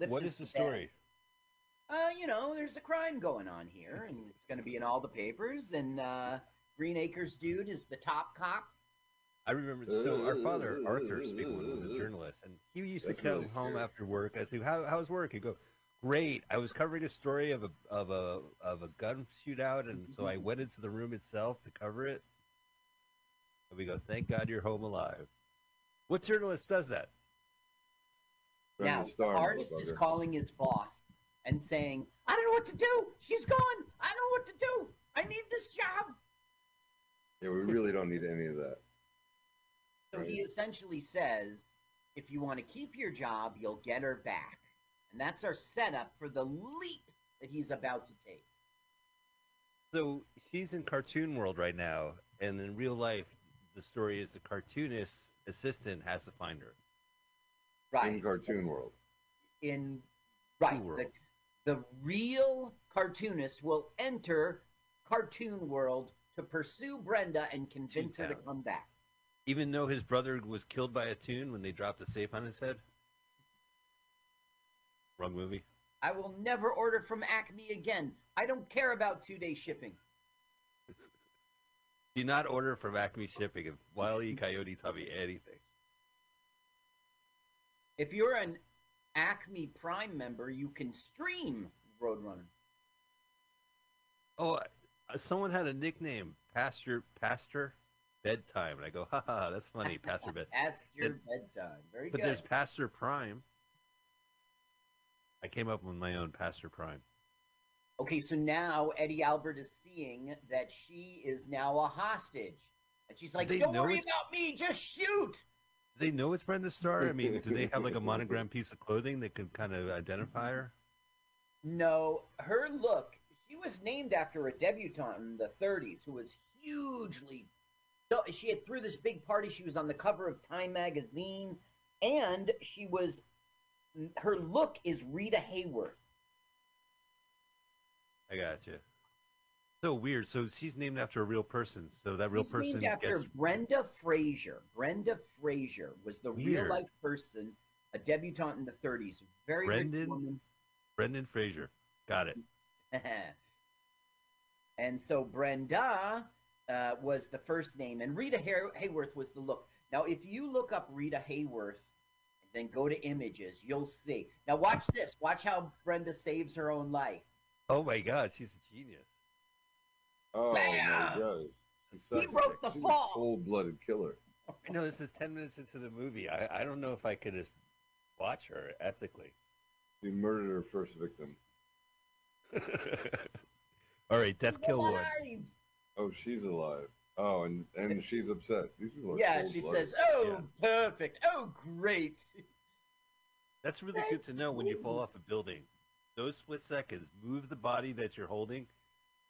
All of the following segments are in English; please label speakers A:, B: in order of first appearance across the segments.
A: Lips
B: What
A: is
B: is the story?
A: Uh, you know, there's a crime going on here, and it's going to be in all the papers. And uh, Green Acres dude is the top cop.
B: I remember. So our father Arthur Spiegelman was a journalist, and he used
C: That's
B: to come
C: really
B: home
C: scary.
B: after work. I say, "How how's work?" He'd go, "Great. I was covering a story of a of a of a gun shootout, and so I went into the room itself to cover it." And we go, "Thank God you're home alive." What journalist does that?
C: Brenda
A: now,
C: Starr,
A: the artist is calling his boss and saying, "I don't know what to do. She's gone. I don't know what to do. I need this job."
C: Yeah, we really don't need any of that.
A: So he essentially says, "If you want to keep your job, you'll get her back," and that's our setup for the leap that he's about to take.
B: So she's in cartoon world right now, and in real life, the story is the cartoonist's assistant has to find her.
A: Right.
C: In cartoon world.
A: in right
B: World.
A: the, the real cartoonist will enter cartoon world to pursue brenda and convince her to come back
B: Even though his brother was killed by a tune when they dropped a safe on his head. Wrong movie.
A: i will never order from acme again i don't care about two day shipping
B: Do not order from Acme Shipping if Wile E. Coyote taught me anything.
A: If you're an acme prime member you can stream roadrunner
B: Oh, uh, someone had a nickname, Pastor Pastor Bedtime, and I go, haha, that's funny, Pastor Bed.
A: past your bedtime very
B: But
A: good But
B: there's Pastor Prime. I came up with my own Pastor Prime.
A: okay so now eddie albert is seeing that she is now a hostage and she's like don't worry about me just shoot
B: they know it's Brenda Starr? I mean, do they have like a monogram piece of clothing that can kind of identify her?
A: No, her look. She was named after a debutante in the 30s who was hugely. So she had threw this big party. She was on the cover of Time magazine, and she was. Her look is Rita Hayworth.
B: I got you. So weird. So she's named after a real person. So that real person gets.
A: She's
B: person
A: named after
B: gets
A: Brenda Frazier. Brenda Frazier was the real life person, a debutante in the 30s. Very
B: Brendan?
A: woman.
B: Brendan Fraser. Got it.
A: and so Brenda uh, was the first name, and Rita Hay- Hayworth was the look. Now, if you look up Rita Hayworth and then go to images, you'll see. Now, watch this. Watch how Brenda saves her own life.
B: Oh my God, she's a genius.
C: Oh my god. She
A: He
C: sucks.
A: wrote the
C: She's
A: fall.
C: a cold-blooded killer.
B: I know this is ten minutes into the movie. I, I don't know if I could just watch her ethically.
C: She murdered her first victim.
B: All right, Death Kill One.
C: Oh, she's alive. Oh, and and she's upset. These people are
A: Yeah, she
C: cold-blooded.
A: says, "Oh, perfect. Oh, great."
B: That's really good to know when you fall off a building. Those split seconds, move the body that you're holding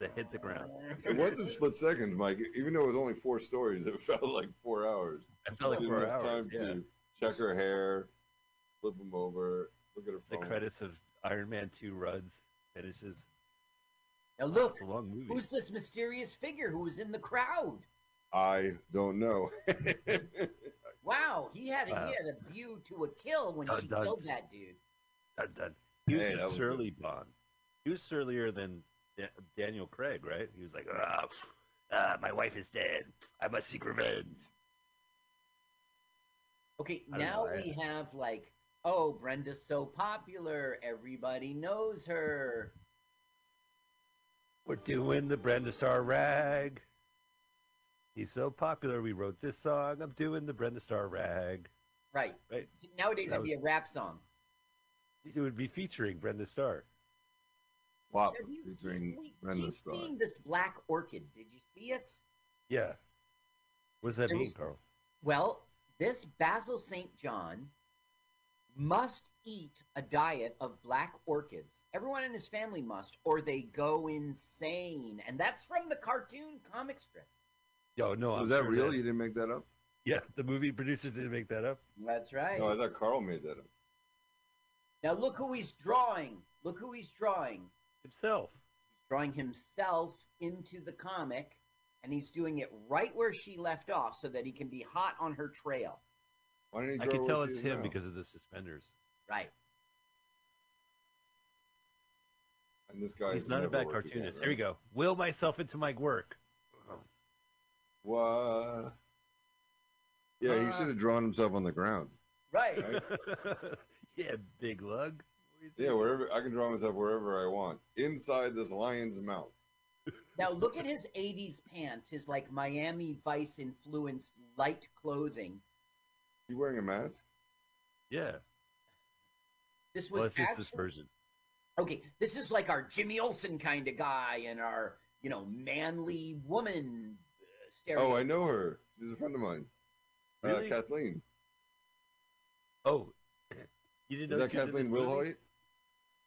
B: to hit the ground.
C: It was a split second, Mike. Even though it was only four stories, it felt like four hours.
B: I felt like
C: Didn't
B: four hours.
C: time
B: Yeah.
C: to check her hair, flip them over, look at her
B: The credits of Iron Man 2 runs, finishes.
A: Now look,
B: It's a long movie.
A: who's this mysterious figure who was in the crowd?
C: I don't know.
A: Wow, he had a,
B: Wow.
A: he had a view to a kill when
B: Dun,
A: she
B: dun.
A: killed that dude.
B: Dun, dun. He was
C: Hey, that
B: a
C: was
B: surly Bond. He was surlier than Da- Daniel Craig, right? He was like, ah, ah, my wife is dead. I must seek revenge.
A: Okay,
B: I
A: now
B: know, I-
A: we have like, oh, Brenda's so popular, everybody knows her.
B: We're doing the Brenda Starr rag. He's so popular, we wrote this song. I'm doing the Brenda Starr rag.
A: Right.
B: Right.
A: Nowadays
B: That
A: it'd be a rap song.
B: It would be featuring Brenda Starr.
C: Wow,
A: Have you-
C: featuring
A: we
C: Brenda
A: keep
C: Starr.
A: seeing this black orchid. Did you see it?
B: Yeah. What does that
A: There
B: mean, Carl?
A: Well, this Basil St. John must eat a diet of black orchids. Everyone in his family must, or they go insane. And that's from the cartoon comic strip.
B: Yo, no, I'm
C: Was that
B: sure
C: real? You didn't make that up?
B: Yeah, the movie producers didn't make that up.
A: That's right.
C: No, I thought Carl made that up.
A: Now look who he's drawing. Look who he's drawing.
B: Himself.
A: He's drawing himself into the comic, and he's doing it right where she left off so that he can be hot on her trail.
C: Why didn't he
B: I can tell it's him
C: now?
B: because of the suspenders.
A: Right.
C: And this guy
B: He's not a bad cartoonist. Here we go. Will myself into my work.
C: What? Yeah, he
B: Ah.
C: should have drawn himself on the ground.
A: Right.
C: Right.
B: yeah, big lug. What do you
C: Yeah, wherever I can draw myself wherever I want, inside this lion's mouth.
A: Now look at his '80s pants. His like Miami Vice influenced light clothing.
C: You wearing a mask?
B: Yeah.
A: This
B: Well,
A: was
B: it's just this
A: actually-
B: version.
A: okay. This is like our Jimmy Olsen kind of guy and our you know manly woman uh.
C: Oh, I know her. She's a friend of mine.
B: Really?
C: Uh, Kathleen.
B: Oh, you didn't
C: Is
B: know
C: that
B: she was
C: Kathleen
B: movie?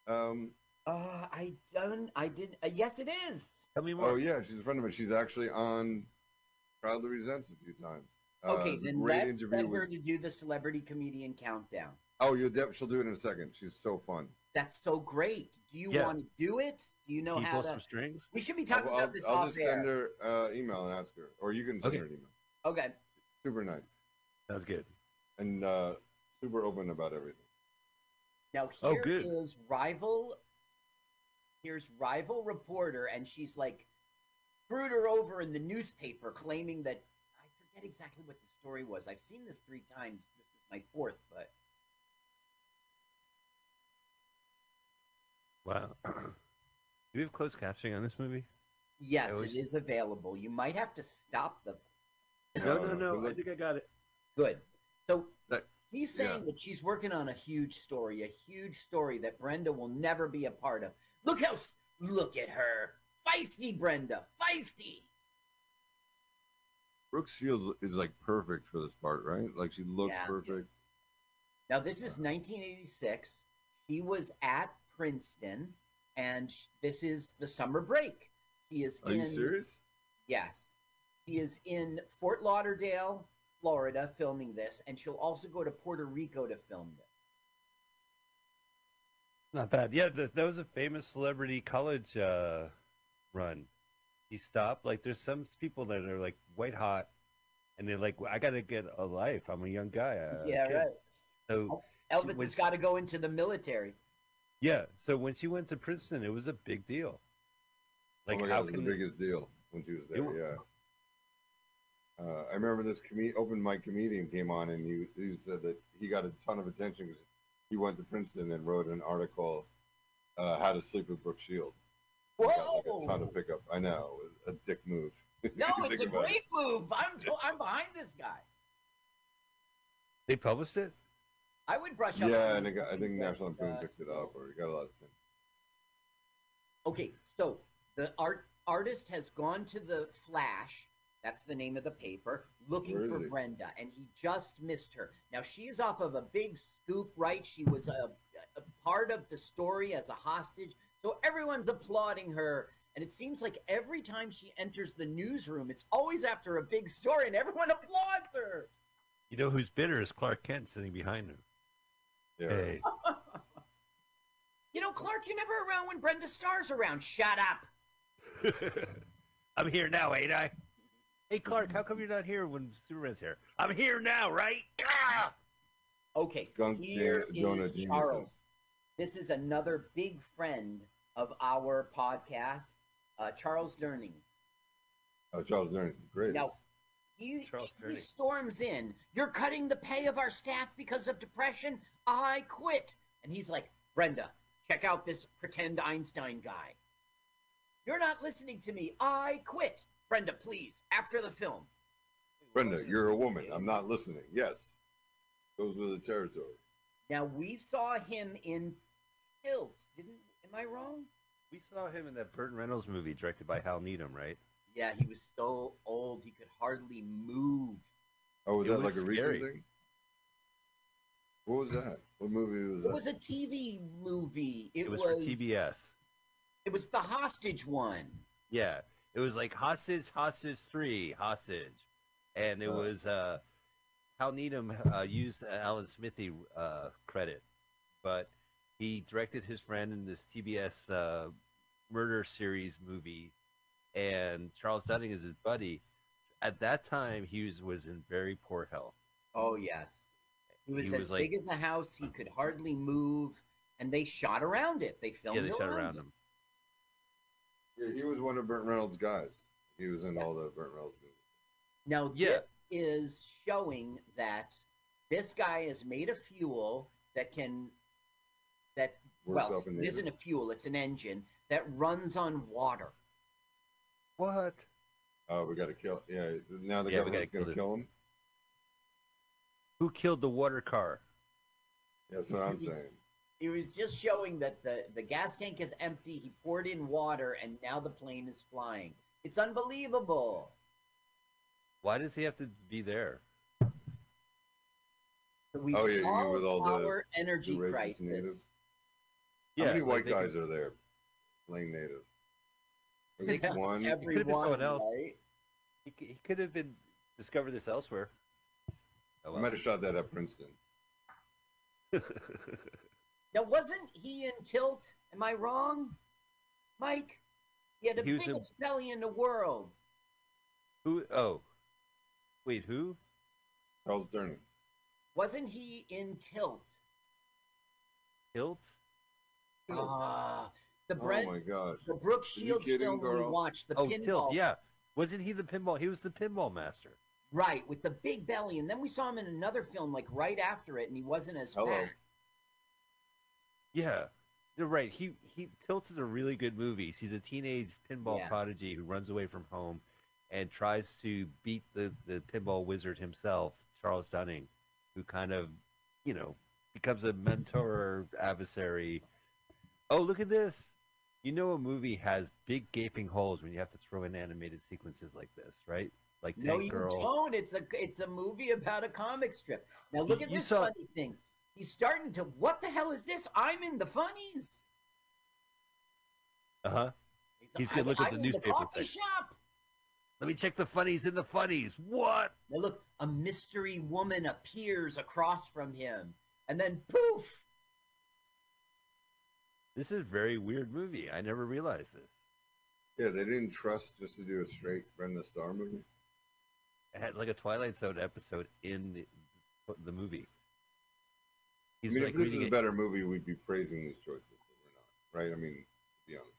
C: Wilhoite? Um.
A: Uh, I don't. I did. Uh, yes, it is.
B: Tell me more.
C: Oh yeah, she's a friend of mine. She's actually on Proudly Resents a few times.
A: Okay,
C: Uh,
A: then
C: great
A: let's
C: interview
A: get her
C: with.
A: to do the celebrity comedian countdown.
C: Oh, you'll def- she'll do it in a second. She's so fun.
A: That's so great. Do you
B: Yeah.
A: want to do it? Do you know
B: Can you
A: how
B: pull
A: to?
B: some strings?
A: We should be talking
C: I'll,
A: about this
C: I'll
A: off
C: just
A: air.
C: send her uh, email and ask her, or you can send
B: Okay.
C: her an email.
A: Okay.
C: Super nice
B: That's good.
C: and uh, super open about everything.
A: Now
B: Oh,
A: here
B: good.
A: is rival. Here's rival reporter, and she's like screwed her over in the newspaper, claiming that I forget exactly what the story was. I've seen this three times. This is my fourth, but
B: Wow. Do we have closed captioning on this movie?
A: yes,
B: always-
A: it is available. You might have to stop the.
B: No,
C: No,
B: no,
C: no,
B: no.
C: look-
B: I think I got it.
A: Good. So he's saying
C: yeah.
A: that she's working on a huge story, a huge story that Brenda will never be a part of. Look how look at her, feisty Brenda, feisty.
C: Brooke Shields is like perfect for this part, right? Like she looks
A: Yeah.
C: perfect.
A: Now this is 1986. He was at Princeton, and this is the summer break. He is
C: Are
A: in.
C: you serious?
A: Yes, he is in Fort Lauderdale, Florida, filming this, and she'll also go to Puerto Rico to film this.
B: Not bad. Yeah, th- that was a famous celebrity college uh, run. He stopped. Like, there's some people that are like white hot, and they're like, "I got to get a life. I'm a young guy." I
A: yeah,
B: kids."
A: right.
B: So
A: Elvis has got to go into the military.
B: yeah, so when she went to Princeton, it was a big deal. Like,
C: oh my
B: how
C: it was
B: can
C: the biggest deal when she was there.
B: You-
C: yeah. Uh, I remember this com- open mic comedian came on and he, he said that he got a ton of attention because he went to Princeton and wrote an article, uh, "How to Sleep with Brooke Shields." He got, like, a ton of pickup. I know, a dick move.
A: No, it's a
C: about it.
A: great move. I'm I'm behind this guy.
B: they published it?
A: I would brush up.
C: Yeah, and it
A: the
C: got, I think National
A: that,
C: Lampoon
A: uh,
C: picked it up, or he got a lot of things.
A: Okay, so the art artist has gone to the Flash. That's the name of the paper, looking
C: Where is
A: for
C: he?
A: Brenda, and he just missed her. Now she is off of a big scoop, right? She was a, a part of the story as a hostage, so everyone's applauding her. And it seems like every time she enters the newsroom, it's always after a big story, and everyone applauds her.
B: You know who's bitter is Clark Kent sitting behind him.
C: Yeah.
B: Hey,
A: You know, Clark, you're never around when Brenda Starr's around. Shut up.
B: I'm here now, ain't I? Hey, Clark, how come you're not here when Superman's here? I'm here now, right? Ah!
A: Okay,
C: Skunk
A: here
C: Jan- Jonah
A: is
C: Jameson.
A: Charles. This is another big friend of our podcast, uh, Charles Durning.
C: Oh, Charles Dern's is great.
A: Now, he, he storms in. You're cutting the pay of our staff because of depression. I quit. And he's like, Brenda, check out this pretend Einstein guy. You're not listening to me. I quit. Brenda, please, after the film.
C: Brenda, you're a woman. I'm not listening. Yes. Goes with the territory.
A: Now, we saw him in Tilt. Didn't, am I wrong?
B: We saw him in that Burton Reynolds movie directed by Hal Needham, right?
A: Yeah, he was so old he could hardly move.
C: Oh, was
B: It
C: that
B: was
C: like a
B: scary.
C: recent thing? What was that? What movie was
A: It
C: that?
A: It was a TV movie. It,
B: It, was, for TBS.
A: It was the hostage one.
B: Yeah, it was like Hostage, Hostage Three, Hostage, and it
C: Oh.
B: was uh, Hal Needham uh, used Alan Smithee uh, credit, but he directed his friend in this TBS uh, murder series movie, and Charles Durning is his buddy. At that time, he was, was in very poor health.
A: Oh yes, he was
B: He
A: as
B: was like-
A: big as a house. He could hardly move, and they shot around it. They filmed.
B: yeah, they shot around him.
C: Yeah, he was one of Burt Reynolds' guys. He was in all the Burt Reynolds movies.
A: Now,
B: Yeah.
A: this is showing that this guy is made of fuel that can, that,
C: Works
A: well,
C: up in
A: it
C: the
A: isn't a fuel, it's an engine that runs on water.
B: What?
C: Oh, we got to kill. Yeah, now the
B: Yeah, we
C: going to
B: kill
C: kill him.
B: Who killed the water car?
C: That's what I'm saying.
A: He was just showing that the, the gas tank is empty, he poured in water, and now the plane is flying. It's unbelievable.
B: Why does he have to be there?
A: We
C: Oh, yeah, you mean with all the-
A: energy
C: the racist
A: crisis.
C: natives?
B: Yeah,
C: How many white
B: they
C: guys
B: can-
C: are there? Plain natives. I
B: They
C: think
B: can-
C: one.
B: could've been someone else.
A: right?
B: He, c- he could have been discovered this elsewhere. Oh,
C: I might have shot that at Princeton.
A: Now, wasn't he in Tilt? Am I wrong, Mike? He had the
B: He was in-
A: biggest belly in the world.
B: who? Oh, wait, who?
C: Charles Durning.
A: Wasn't he in Tilt?
B: Tilt.
A: Ah, the
C: Oh my gosh.
A: the Brooke
C: Are you
A: Shields
C: kidding,
A: film we
C: girl?
A: watched, the
B: oh,
A: pinball,
B: Tilt. Yeah, wasn't he the pinball? He was the pinball master.
A: right, with the big belly, and then we saw him in another film like right after it, and he wasn't as
C: Hello.
A: fat.
B: Yeah, you're right. He he Tilt is a really good movie. He's a teenage pinball
A: Yeah.
B: prodigy who runs away from home and tries to beat the the pinball wizard himself, Charles Durning, who kind of, you know, becomes a mentor adversary. Oh, look at this! You know, a movie has big gaping holes when you have to throw in animated sequences like this, right? Like
A: Girl.
B: No,
A: you
B: Girl.
A: don't. It's a it's a movie about a comic strip. Now look
B: You-
A: at this
B: saw-
A: funny thing. He's starting to. What the hell is this? I'm in the funnies.
B: Uh huh. He's gonna
A: I'm-
B: look at
A: I'm
B: the
A: in
B: newspaper
A: coffee
B: section.
A: shop.
B: Let me check the funnies in the funnies. What?
A: Now look, a mystery woman appears across from him, and then poof.
B: This is a very weird movie. I never realized this.
C: Yeah, they didn't trust just to do a straight Brenda Starr movie.
B: It had like a Twilight Zone episode in the the movie.
C: I mean,
B: like
C: if this
B: reading
C: is a
B: it.
C: better movie, we'd be praising these choices, but we're not, right? I mean, to be honest.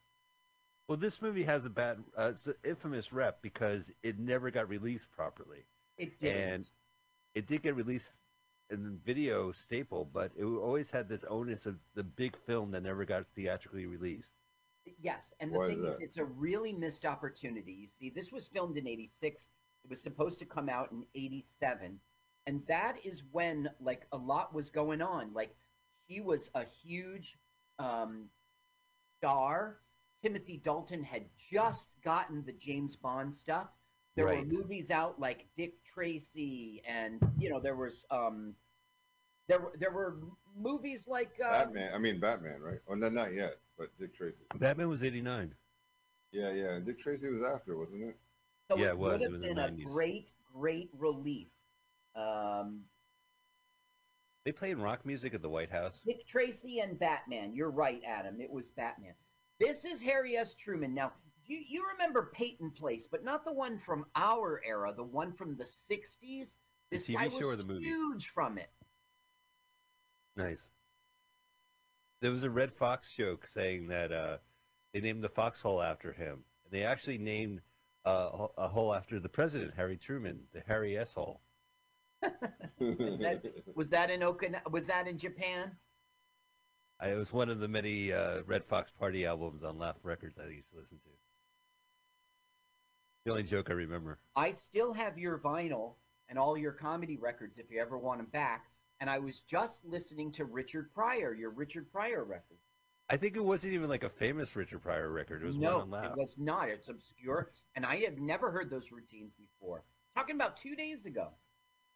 B: Well, this movie has a bad, uh, it's an infamous rep because it never got released properly.
A: It didn't.
B: And it did get released in video staple, but it always had this onus of the big film that never got theatrically released.
A: Yes, and the
C: Why
A: thing is,
C: that?
A: it's a really missed opportunity. You see, this was filmed in '86. It was supposed to come out in '87, and that is when like a lot was going on. Like he was a huge um, star. Timothy Dalton had just gotten the James Bond stuff. There
B: Right.
A: were movies out like Dick Tracy, and you know there was um, there were there were movies like uh,
C: Batman. I mean, Batman, right? Oh, no, not yet, but Dick Tracy.
B: Batman was 89.
C: Yeah, yeah. Dick Tracy was after, wasn't it?
A: So
B: Yeah,
A: it
B: it was.
A: would
B: It
A: have
B: was
A: been a great, great release. Um,
B: They playing rock music at the White House.
A: Dick Tracy and Batman. You're right, Adam. It was Batman. This is Harry S. Truman. Now, you, you remember Peyton Place, but not the one from our era, the one from the 60s.
B: The
A: This
B: TV
A: guy
B: show
A: was
B: or the movie?
A: huge from it.
B: Nice. There was a Redd Foxx joke saying that uh, they named the foxhole after him. They actually named uh, a hole after the president, Harry Truman, the Harry S. hole.
A: That- Was that in Okina- Was that in Japan?
B: I, it was one of the many uh, Redd Foxx party albums on Laff Records I used to listen to. The only joke I remember.
A: I still have your vinyl and all your comedy records if you ever want them back. And I was just listening to Richard Pryor, your Richard Pryor record.
B: I think it wasn't even like a famous Richard Pryor record. It was
A: no,
B: one on Laff.
A: it was not. It's obscure, and I have never heard those routines before. Talking about two days ago,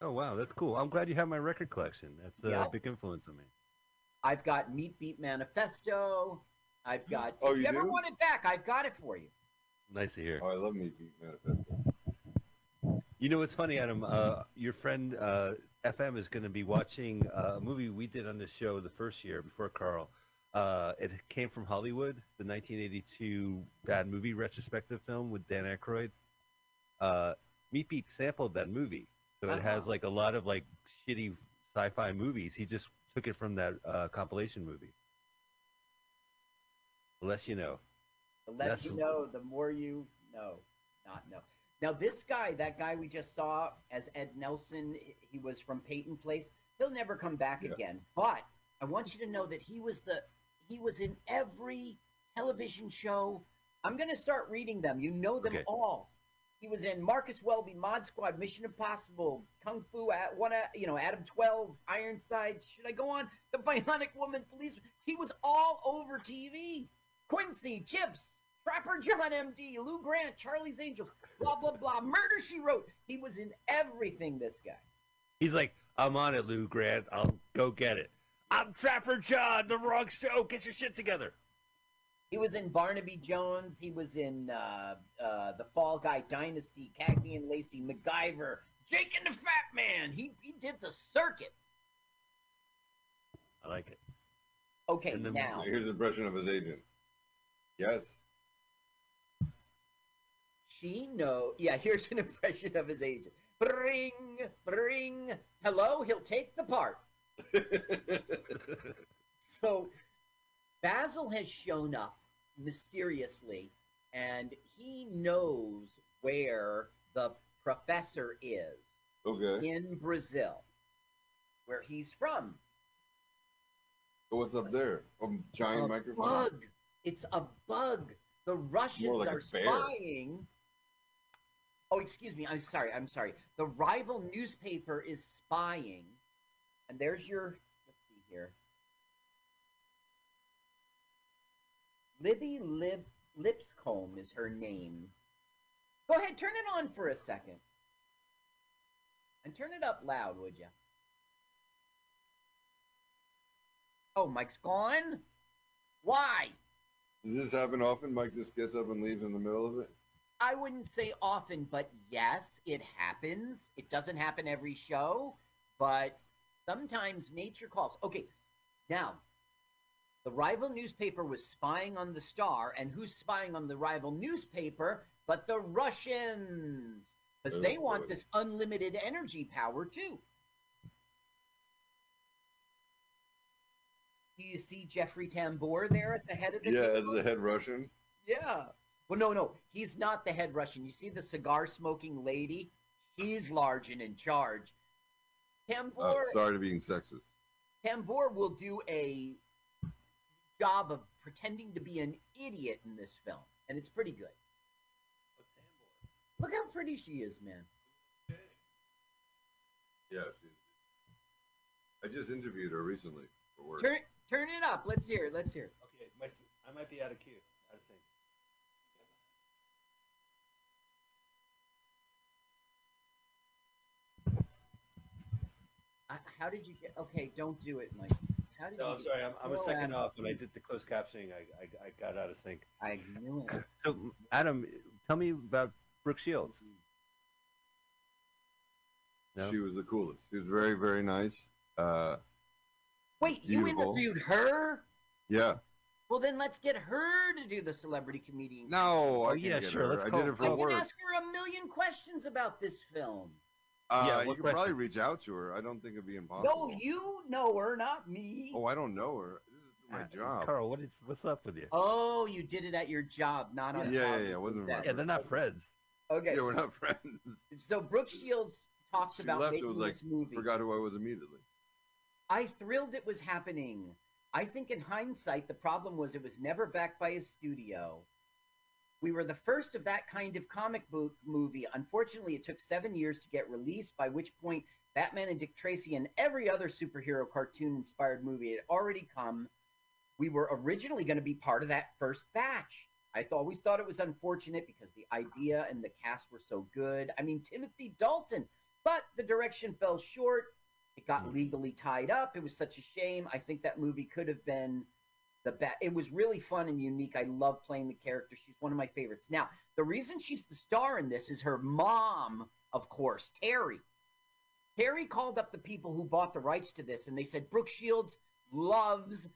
B: Oh wow, that's cool. I'm glad you have my record collection. That's a
A: Yeah.
B: big influence on me.
A: I've got Meat Beat Manifesto. I've got.
C: Oh,
A: if
C: you
A: you ever want it back, I've got it for you.
B: Nice to hear.
C: Oh, I love Meat Beat Manifesto.
B: You know what's funny, Adam? Uh, your friend uh, FM is going to be watching uh, a movie we did on this show the first year before Carl. Uh, it came from Hollywood, the 1982 bad movie retrospective film with Dan Aykroyd. Uh, Meat Beat sampled that movie, so it has
A: Uh-huh.
B: like a lot of like shitty sci-fi movies. He just took it from that uh, compilation movie. The less you know.
A: The less
B: That's
A: you know, the more you know. Not know. Now, this guy, that guy we just saw as Ed Nelson, he was from Peyton Place. He'll never come back
C: Yeah.
A: again. But I want you to know that he was the he was in every television show. I'm going to start reading them. You know them
B: Okay.
A: all. He was in Marcus Welby, Mod Squad, Mission Impossible, Kung Fu, at one, uh, you know, Adam 12, Ironside. Should I go on? The Bionic Woman Police. He was all over TV. Quincy, Chips, Trapper John MD, Lou Grant, Charlie's Angels, blah, blah, blah. Murder, She Wrote. He was in everything, this guy.
B: He's like, I'm on it, Lou Grant. I'll go get it. I'm Trapper John, the wrong show. Get your shit together.
A: He was in Barnaby Jones. He was in uh, uh, The Fall Guy Dynasty, Cagney and Lacey, MacGyver, Jake and the Fat Man. He, he did the circuit.
B: I like it.
A: Okay,
B: And then-
A: now.
C: Here's an impression of his agent. Yes.
A: She know. Yeah, here's an impression of his agent. Bring, bring. Hello, he'll take the part. So Basil has shown up mysteriously, and he knows where the professor is
C: okay.
A: in Brazil, where he's from.
C: What's up there? A giant
A: a
C: microphone.
A: bug. It's a bug. The Russians
C: like
A: are spying. Oh, excuse me. I'm sorry. I'm sorry. The rival newspaper is spying, and there's your. Let's see here. Libby Lib Lipscomb is her name. Go ahead, turn it on for a second, and turn it up loud, would you? Oh, Mike's gone. Why?
C: Does this happen often? Mike just gets up and leaves in the middle of it.
A: I wouldn't say often, but yes, it happens. It doesn't happen every show, but sometimes nature calls. Okay, now, the rival newspaper was spying on the star, and who's spying on the rival newspaper but the Russians? Because
C: Oh,
A: they want this unlimited energy power, too. Do you see Jeffrey Tambor there at the head of the
C: Yeah, as the head Russian.
A: Yeah. Well, no, no. He's not the head Russian. You see the cigar smoking lady? He's large and in charge. Tambor,
C: Uh, sorry to being sexist.
A: Tambor will do a job of pretending to be an idiot in this film, and it's pretty good. Look how pretty she is, man.
C: Yeah. She, I just interviewed her recently for work.
A: Turn, turn it up. Let's hear. it. Let's hear. it.
B: Okay, my, I might be out of cue. Out of sync.
A: How did you get? Okay, don't do it, Mike. How did
B: No,
A: you
B: I'm sorry. I'm, I'm a second off. When I did the closed captioning, I, I, I got out of sync.
A: I knew it.
B: So, Adam, tell me about Brooke Shields. No?
C: She was the coolest. She was very, very nice. Uh,
A: Wait, you interviewed her?
C: yeah.
A: Well, then let's get her to do the celebrity comedian.
C: No,
B: Oh,
C: I
B: yeah,
C: can't get
B: sure,
C: her.
B: let's
C: I
B: call-
C: did it for
A: I
C: for
B: Oh,
A: can ask her a million questions about this film.
C: Uh,
B: Yeah,
C: you
B: what
C: could probably reach out to her. I don't think it'd be impossible.
A: No, you know her, not me.
C: Oh, I don't know her. This is my
B: Uh,
C: job.
B: Carl, what is what's up with you?
A: Oh, you did it at your job, not on.
C: Yeah, yeah,
A: Hollywood
C: yeah, it wasn't
A: set.
B: Yeah, they're not friends.
A: Okay,
C: Yeah, we're not friends.
A: so Brooke Shields talks
C: She
A: about
C: left, it
A: making
C: was like,
A: this movie.
C: Forgot who I was immediately.
A: I thrilled it was happening. I think in hindsight, the problem was it was never backed by a studio. We were the first of that kind of comic book movie. Unfortunately, it took seven years to get released, by which point Batman and Dick Tracy and every other superhero cartoon inspired movie had already come. We were originally going to be part of that first batch. I always thought it was unfortunate because the idea and the cast were so good. I mean, Timothy Dalton, but the direction fell short. It got
B: Hmm.
A: legally tied up. It was such a shame. I think that movie could have been the best. It was really fun and unique. I love playing the character. She's one of my favorites. Now, the reason she's the star in this is her mom, of course, Terry. Terry called up the people who bought the rights to this, and they said Brooke Shields loves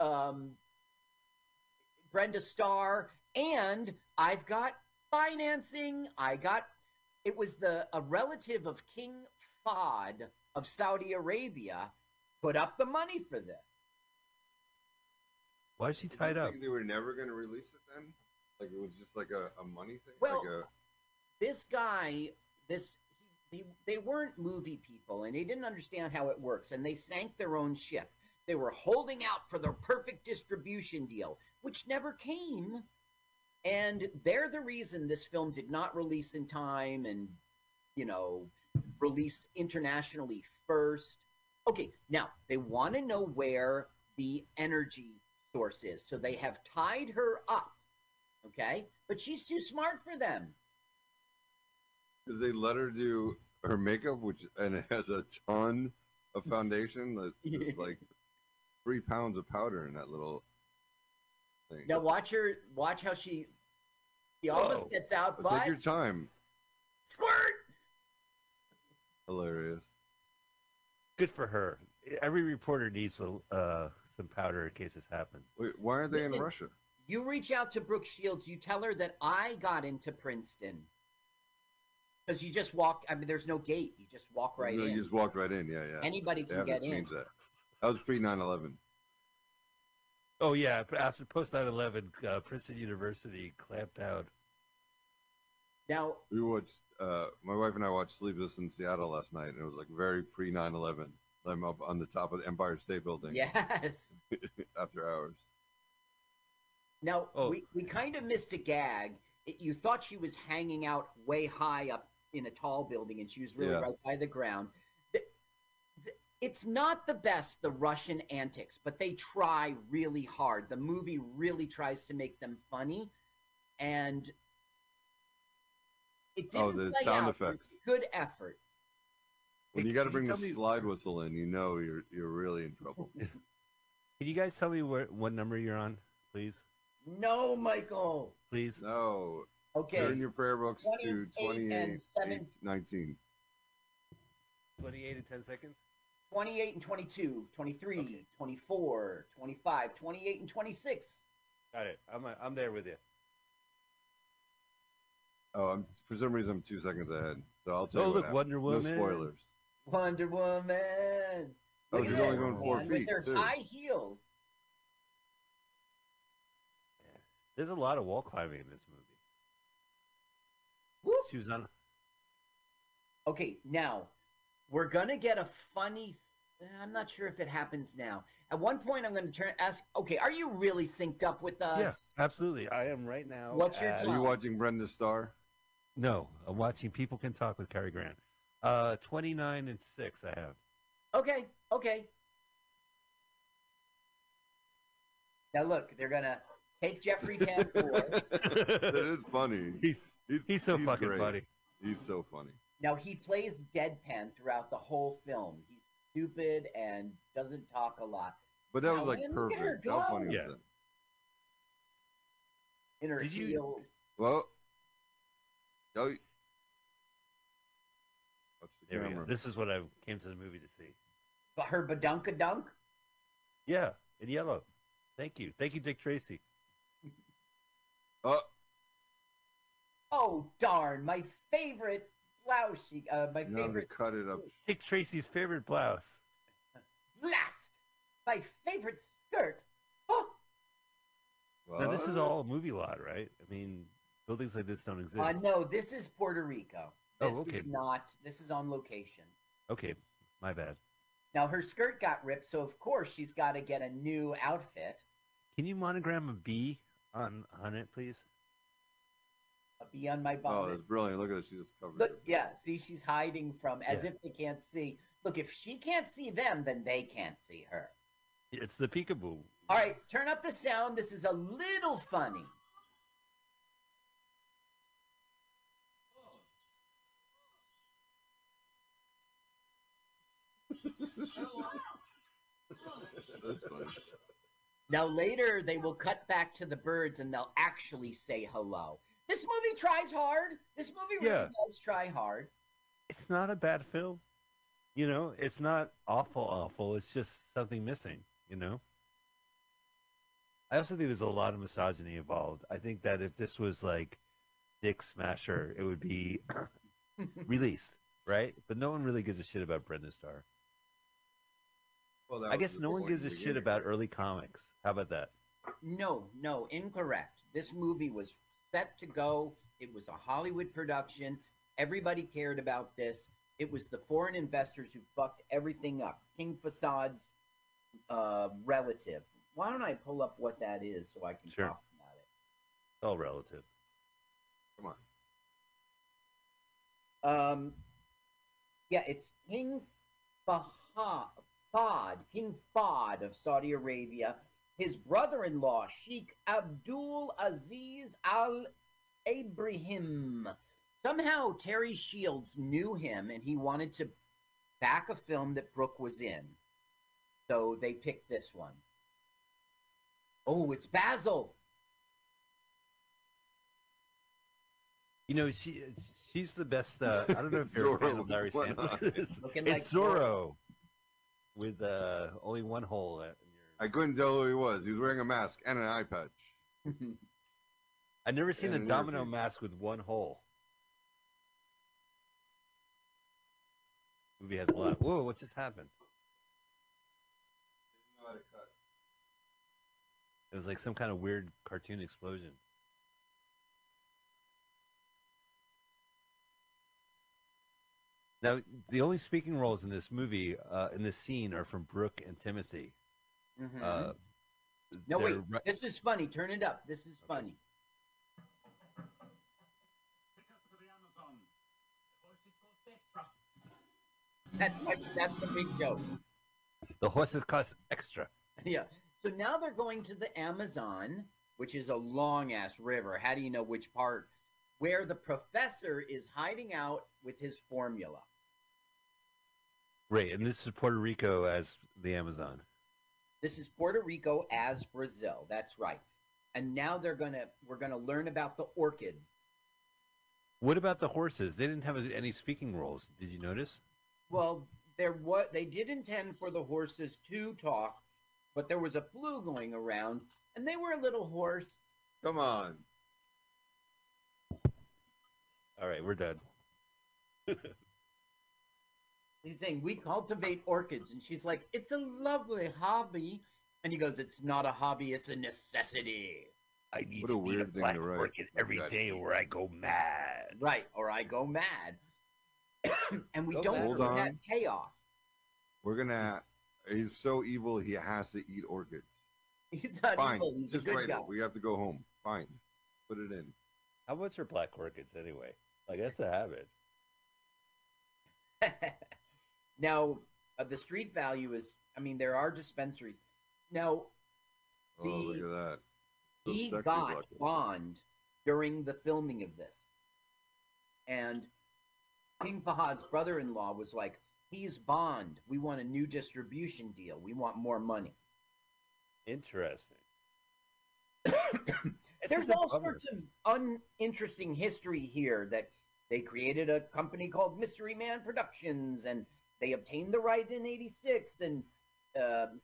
A: um, Brenda Starr, and I've got financing. I got. It was the a relative of King Fahd of Saudi Arabia put up the money for this.
B: Why is she
C: Did
B: tied
C: you
B: up?
C: think they were never going to release it then? Like it was just like a, a money thing.
A: Well,
C: like a,
A: this guy, this he, he, they weren't movie people, and they didn't understand how it works, and they sank their own ship. They were holding out for their perfect distribution deal, which never came. And they're the reason this film did not release in time and, you know, released internationally first. Okay, now they want to know where the energy source is. So they have tied her up. Okay? But she's too smart for them.
C: Did they let her do her makeup, which and it has a ton of foundation. That there's like three pounds of powder in that little thing.
A: Now watch her. Watch how she. She almost gets out,
C: But
A: but
C: Take your time.
A: squirt.
C: Hilarious.
B: Good for her. Every reporter needs a, uh, some powder in case this happens.
C: Wait, why aren't they in Russia?
A: You reach out to Brooke Shields. You tell her that I got into Princeton because you just walk. I mean, there's no gate. You just walk right
C: No,
A: in.
C: You just walked right in. Yeah, yeah.
A: Anybody
C: they
A: can
C: haven't
A: get in.
C: changed that. That was pre 9/11.
B: Oh yeah, after post 9/11, uh, Princeton University clamped down.
A: Now,
C: We watched. Uh, my wife and I watched Sleepless in Seattle last night, and it was like very pre 9/11. I'm up on the top of the Empire State Building
A: yes.
C: after hours.
A: Now
B: Oh.
A: we, we kind of missed a gag. It, you thought she was hanging out way high up in a tall building, and she was really
C: Yeah.
A: right by the ground. The- the- it's not the best, the Russian antics, but they try really hard. The movie really tries to make them funny, and it oh, didn't
C: Oh, the
A: play
C: sound
A: out. It was
C: effects.
A: Good effort.
C: When you got to bring the
B: tell me-
C: slide whistle in, you know you're you're really in trouble.
B: Can you guys tell me where what number you're on, please?
A: No, Michael.
B: Please.
C: no,
A: Okay.
C: turn your prayer books to
A: 28
C: 28,
A: and seven-
C: 19.
B: 28 and 10 seconds.
A: 28 and 22, 23,
B: Okay.
A: 24, 25, 28 and 26.
B: Got it. I'm I'm there with you.
C: Oh, I'm, for some reason I'm two seconds ahead. So I'll tell
B: Oh
C: you what
B: look,
C: happened.
B: Wonder Woman.
C: No spoilers.
A: Wonder Woman.
C: Oh,
A: Look at
C: she's only going four
A: man,
C: feet,
A: With
C: too.
A: high heels.
B: There's a lot of wall climbing in this movie.
A: Whoop.
B: She was on.
A: Okay, now we're gonna get a funny. Eh, I'm not sure if it happens now. At one point, I'm gonna turn ask. Okay, are you really synced up with us?
B: Yeah, absolutely. I am right now.
A: What's your
B: at-
C: Are you watching Brenda Starr?
B: No, I'm watching People Can Talk with Cary Grant. Uh, 29 and 6 I have.
A: Okay, okay. Now look, they're gonna take Jeffrey Tambor.
C: that is funny.
B: he's he's so fucking
C: great.
B: funny.
C: He's so funny.
A: Now he plays deadpan throughout the whole film. He's stupid and doesn't talk a lot.
C: But that
A: Now,
C: was like
A: man, look at her
C: perfect. How
A: go.
C: funny was
B: Yeah.
C: that?
A: In her
B: Did you-
A: heels.
C: Well, oh, watch the
B: There we
C: camera.
B: go. This is what I came to the movie to see.
A: But her badunka dunk.
B: Yeah, in yellow. Thank you. Thank you, Dick Tracy.
C: Oh,
A: Oh darn! My favorite blouse. She, uh, my
C: you have to
A: favorite
C: cut it up.
B: Dick Tracy's favorite blouse.
A: blast. My favorite skirt. Oh,
B: Now, this is
C: What?
B: all movie lot, right? I mean, buildings like this don't exist.
A: uh, no, this is Puerto Rico.
B: Oh,
A: This
B: okay.
A: is not. This is on location.
B: Okay, my bad.
A: Now her skirt got ripped, so of course she's got to get a new outfit.
B: Can you monogram a B on on it, please?
A: A bee on my
C: Oh, that's brilliant. Look at it. She just covered
A: Look,
C: it.
A: yeah. See, she's hiding from as
B: Yeah.
A: if they can't see. Look, if she can't see them, then they can't see her.
B: It's the peekaboo.
A: All right, turn up the sound. This is a little funny.
C: That's funny.
A: Now later they will cut back to the birds and they'll actually say hello. This movie tries hard. This movie really
B: Yeah.
A: does try hard.
B: It's not a bad film. You know, it's not awful, awful. It's just something missing. You know. I also think there's a lot of misogyny involved. I think that if this was like Dick Smasher, it would be released, right? But no one really gives a shit about Brenda Starr.
C: Well,
B: I guess no one gives a shit
C: beginning.
B: about early comics. How about that?
A: no, no, incorrect. This movie was set to go. It was a Hollywood production. Everybody cared about this. It was the foreign investors who fucked everything up. King Fassad's uh, relative. Why don't I pull up what that is so I can
B: Sure.
A: talk about it?
B: It's all relative.
C: Come on.
A: Um, yeah, it's King Fahad, Fahd, King Fahd of Saudi Arabia. His brother-in-law, Sheikh Abdul Aziz Al Ibrahim. Somehow Terry Shields knew him and he wanted to back a film that Brooke was in. So they picked this one. Oh, it's Basil.
B: You know, she she's the best. Uh, I don't know if you're a fan of Larry
C: Zorro,
B: Sandler. It's
A: like
B: Zorro with uh, only one hole. At in
C: I couldn't tell who he was. He was wearing a mask and an eye patch.
B: I've never seen
C: and an
B: domino mask with one hole. Movie has a lot. Whoa! What just happened? It was like some kind of weird cartoon explosion. Now, the only speaking roles in this movie, uh, in this scene, are from Brooke and Timothy.
A: Mhm.
B: Uh,
A: no, wait. This is funny. Turn it up. This is funny. That's that's the big joke.
B: the horses cost extra.
A: Yeah. So now they're going to the Amazon, which is a long ass river. How do you know which part? Where the professor is hiding out with his formula.
B: Right, and this is Puerto Rico as the Amazon.
A: This is Puerto Rico as Brazil. That's right. And now they're gonna we're gonna learn about the orchids.
B: What about the horses? They didn't have any speaking roles. Did you notice?
A: Well, there what they did intend for the horses to talk, but there was a flu going around, and they were a little hoarse.
C: Come on.
B: All right, we're done.
A: He's saying we cultivate orchids, and she's like, "It's a lovely hobby," and he goes, "It's not a hobby; it's a necessity."
B: I need
C: What a
B: to eat a
C: weird thing
B: black
C: to write.
B: orchid every
C: God.
B: day, or I go mad.
A: Right, or I go mad. and we
B: Go
A: don't
B: mad.
C: Hold
A: forget
C: on.
A: payoff.
C: We're gonna. He's so evil. He has to eat orchids.
A: He's not
C: Fine.
A: evil; he's a
C: Just
A: good
C: write
A: guy.
C: it. We have to go home. Fine. Put it in.
B: How much are black orchids anyway? Like that's a habit.
A: now, uh, the street value is, I mean, there are dispensaries. Now,
C: Oh,
A: The-
C: look at that. So
A: he got
C: Black.
A: Bond during the filming of this. And King Fahad's brother in law was like, He's Bond. We want a new distribution deal. We want more money.
B: Interesting.
A: There's all
B: bummer.
A: sorts of uninteresting history here that they created a company called Mystery Man Productions and they obtained the right in 86 and um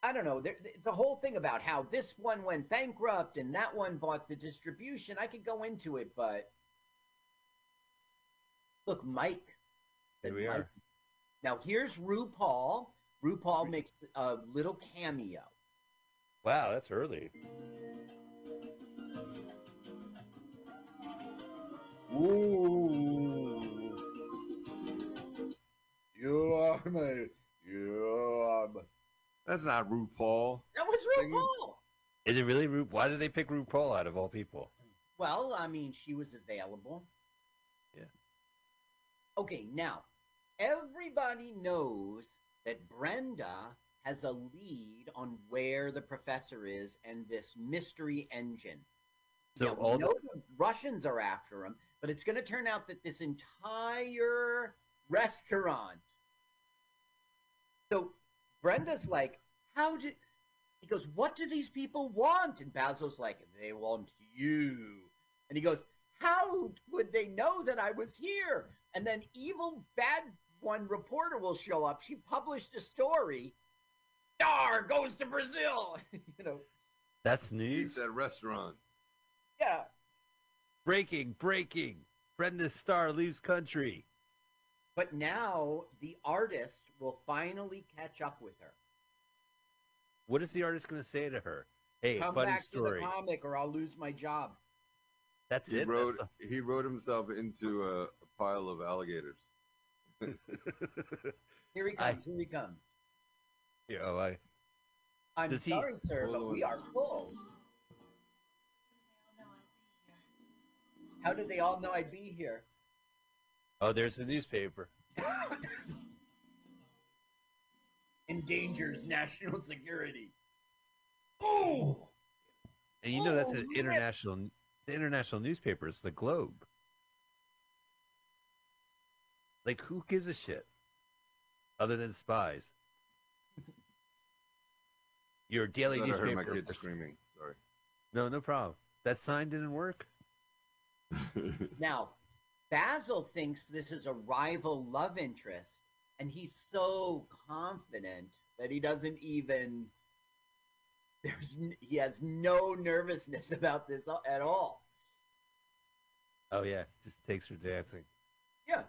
A: I don't know. There, it's a whole thing about how this one went bankrupt and that one bought the distribution. I could go into it, but look, Mike.
B: Here we
A: Mike-
B: are.
A: Now here's RuPaul. RuPaul makes a little cameo.
B: Wow, that's early.
A: Ooh. You are my. You are my.
C: That's not RuPaul.
A: That was RuPaul.
B: Is it really Ru? Why did they pick RuPaul out of all people?
A: Well, I mean, she was available.
B: Yeah.
A: Okay, now, everybody knows that Brenda has a lead on where the professor is and this mystery engine.
B: So
A: Now,
B: all
A: know the Russians are after him, but it's going to turn out that this entire restaurant. So Brenda's like, "How did?" He goes, "What do these people want?" And Basil's like, "They want you." And he goes, "How would they know that I was here?" And then evil bad one reporter will show up. She published a story. Starr goes to Brazil. you know,
B: that's news.
C: Eats at restaurant.
A: yeah.
B: Breaking, breaking. Brenda Starr leaves country.
A: But now the artist will finally catch up with her.
B: What is the artist going to say to her? Hey,
A: Come
B: funny
A: back
B: story.
A: to the comic, or I'll lose my job.
B: That's
C: He
B: it.
C: rode
B: That's
C: he wrote himself into a, a pile of alligators.
A: Here he
B: I-
A: comes. Here he comes.
B: you oh, know, I
A: I'm
B: Does he-
A: sorry, sir, but we are full. How did they all know I'd be here?
B: oh, there's the newspaper.
A: Endangers national security. Oh,
B: And you know that's
A: Oh,
B: an
A: rip.
B: international the international newspaper. It's the Globe. Like who gives a shit? Other than spies. Your daily
C: Thought I heard my
B: newspaper.
C: kids screaming. Sorry.
B: No, no problem. That sign didn't work.
A: now Basil thinks this is a rival love interest, and he's so confident that he doesn't even. There's he has no nervousness about this at all.
B: Oh yeah, just takes her dancing.
A: Yeah.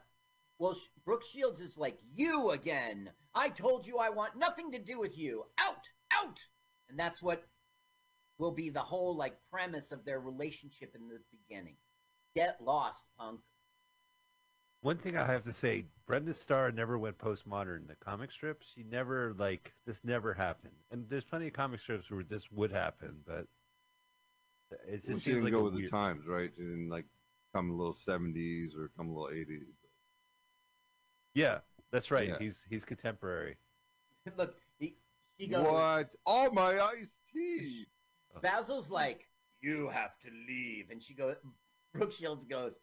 A: Well, Brooke Shields is like, you again. I told you I want nothing to do with you. Out, out. And that's what will be the whole like premise of their relationship in the beginning. Get lost, punk.
B: One thing I have to say, Brenda Starr never went postmodern. The comic strips, she never like this never happened. And there's plenty of comic strips where this would happen, but it just
C: Well, she
B: seems
C: didn't
B: like
C: go with
B: weird...
C: the times, right? She didn't like come a little seventies or come a little eighties.
B: Yeah, that's right.
C: Yeah.
B: He's he's contemporary.
A: Look, he, she goes,
C: What? All my iced tea.
A: Basil's like, you have to leave. And she goes, Brooke Shields goes,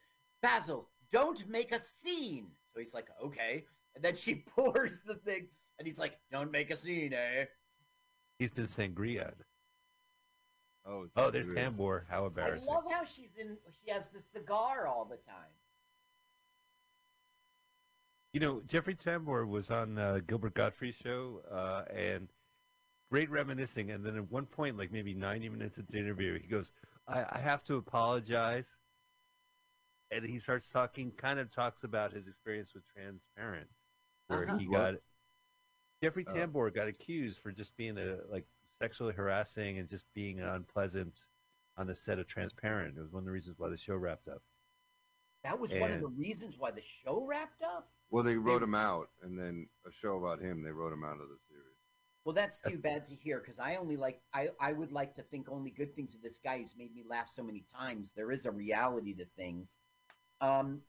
A: Basil, don't make a scene. So he's like, okay. And then she pours the thing, and he's like, don't make a scene, eh?
B: He's been sangria.
C: Oh,
B: Oh, there's
C: good.
B: Tambor. How embarrassing!
A: I
B: embarrassing.
A: love how she's in. She has the cigar all the time.
B: You know, Jeffrey Tambor was on uh, Gilbert Gottfried's show, uh, and great reminiscing. And then at one point, like maybe 90 minutes into the interview, he goes, I, I have to apologize. And he starts talking, kind of talks about his experience with Transparent, where
A: Uh-huh.
B: he got Jeffrey
C: Oh.
B: Tambor got accused for just being a like sexually harassing and just being unpleasant on the set of Transparent. It was one of the reasons why the show wrapped up.
A: That was one of the reasons why the show wrapped up.
C: Well, they wrote him out, and then a show about him. They wrote him out of the series.
A: Well, that's too bad to hear because I only like I I would like to think only good things of this guy. He's made me laugh so many times. There is a reality to things. Um,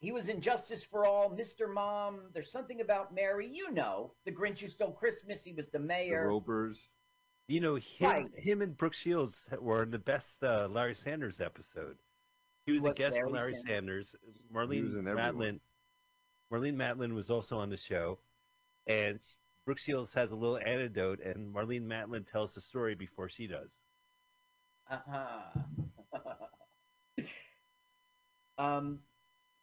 A: he was in Justice for All, Mr. Mom. There's something about Mary. You know, The Grinch Who Stole Christmas. He was the
C: The
A: mayor.
C: Ropers.
B: You know, him,
A: Right.
B: him and Brooke Shields were in the best uh, Larry Sanders episode. He was a guest
A: Larry
B: on Larry
A: Sanders?
B: Sanders. Marlene
C: was.
B: Matlin. Marlene Matlin was also on the show, and Brooke Shields has a little anecdote, and Marlene Matlin tells the story before she does.
A: Uh-huh. Um,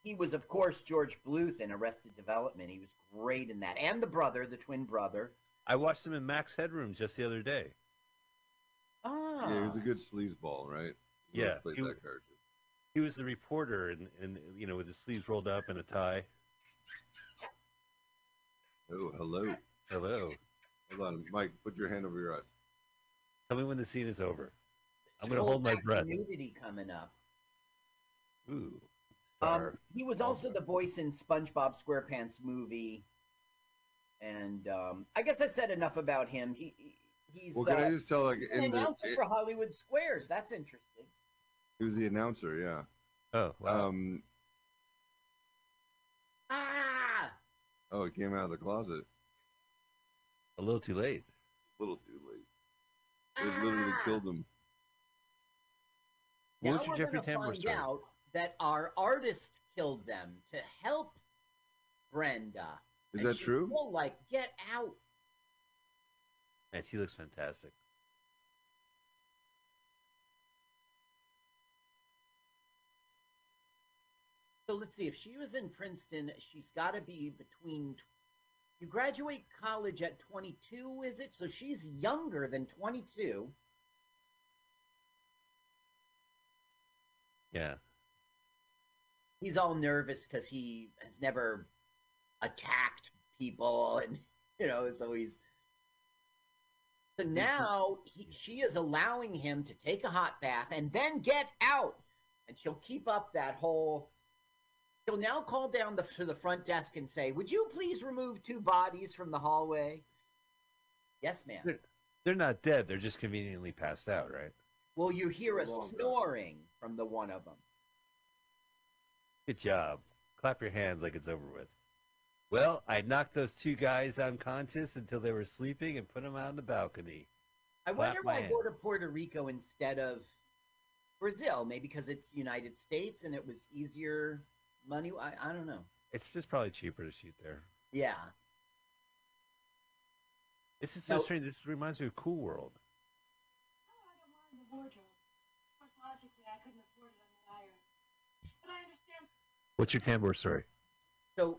A: he was, of course, George Bluth in Arrested Development. He was great in that, and the brother, the twin brother.
B: I watched him in Max Headroom just the other day.
A: Ah,
C: Yeah, he was a good sleazeball, right? He
B: Yeah,
C: always played
B: he-
C: that character.
B: He was the reporter, and, and you know, with his sleeves rolled up and a tie.
C: Oh, hello.
B: Hello.
C: Hold on, Mike. Put your hand over your eyes.
B: Tell me when the scene is over. I'm going to hold my breath.
A: Nudity coming up.
B: Ooh.
A: Um, he was also the voice in SpongeBob SquarePants movie, and um, I guess I said enough about him. He, he he's
C: Well, can
A: uh,
C: I just tell, like,
A: he's an
C: in the,
A: announcer
C: it-
A: for Hollywood Squares. That's interesting.
C: he was the announcer, yeah.
B: oh, wow.
C: Um,
A: Ah,
C: oh, he came out of the closet
B: a little too late.
C: a little too late. It literally
A: ah.
C: killed him.
B: What
A: now
B: was your Jeffrey
A: gonna
B: Tambor story?
A: out that our artist killed them to help Brenda.
C: Is
A: And
C: that
A: she's
C: true?
A: still like, get out.
B: Man, she looks fantastic.
A: So let's see. If she was in Princeton, she's got to be between. You graduate college at 22, is it? So she's younger than 22.
B: Yeah.
A: He's all nervous because he has never attacked people, and you know, so he's. So now he, she is allowing him to take a hot bath and then get out. and she'll keep up that whole. She'll now call down the, to the front desk and say, "Would you please remove two bodies from the hallway?" Yes, ma'am.
B: They're, they're not dead. They're just conveniently passed out, right?
A: Well, you hear a snoring from the one of them.
B: Good job. Clap your hands like it's over with. Well, I knocked those two guys unconscious until they were sleeping and put them out on the balcony.
A: I
B: Clap
A: wonder why
B: hand.
A: go to Puerto Rico instead of Brazil. Maybe because it's United States and it was easier money. I, I don't know.
B: It's just probably cheaper to shoot there.
A: Yeah.
B: This is so
A: No.
B: strange. This reminds me of Cool World.
D: Oh, I don't mind the wardrobe. Of course, logically, I couldn't afford it on that iron. But I understand.
B: What's your Tambor story?
A: So,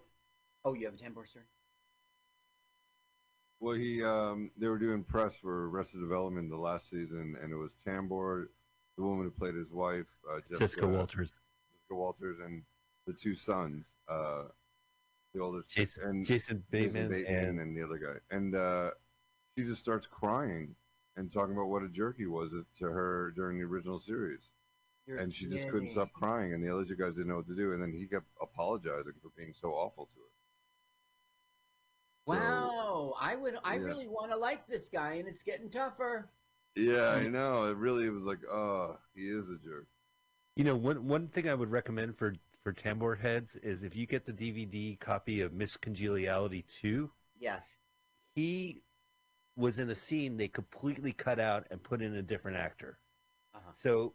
A: oh, you have a temper, story?
C: Well, he um, they were doing press for Arrested Development the last season, and it was Tambor, the woman who played his wife, uh, Jessica,
B: Jessica Walters.
C: Jessica Walters, and the two sons, uh, the older
B: Jason,
C: and
B: Jason
C: Jason
B: Bateman, and
C: the other guy, and uh, she just starts crying and talking about what a jerk he was to her during the original series,
A: You're
C: and she just couldn't stop crying, and the other two guys didn't know what to do, and then he kept apologizing for being so awful to her. So-
A: Wow, I would. I
C: Yeah.
A: really want to like this guy, and it's getting tougher.
C: Yeah, I know. It really was like, oh, he is a jerk.
B: You know, one one thing I would recommend for for Tambor heads is if you get the DVD copy of Miss Congeniality two,
A: Yes.
B: he was in a scene they completely cut out and put in a different actor.
A: Uh-huh.
B: So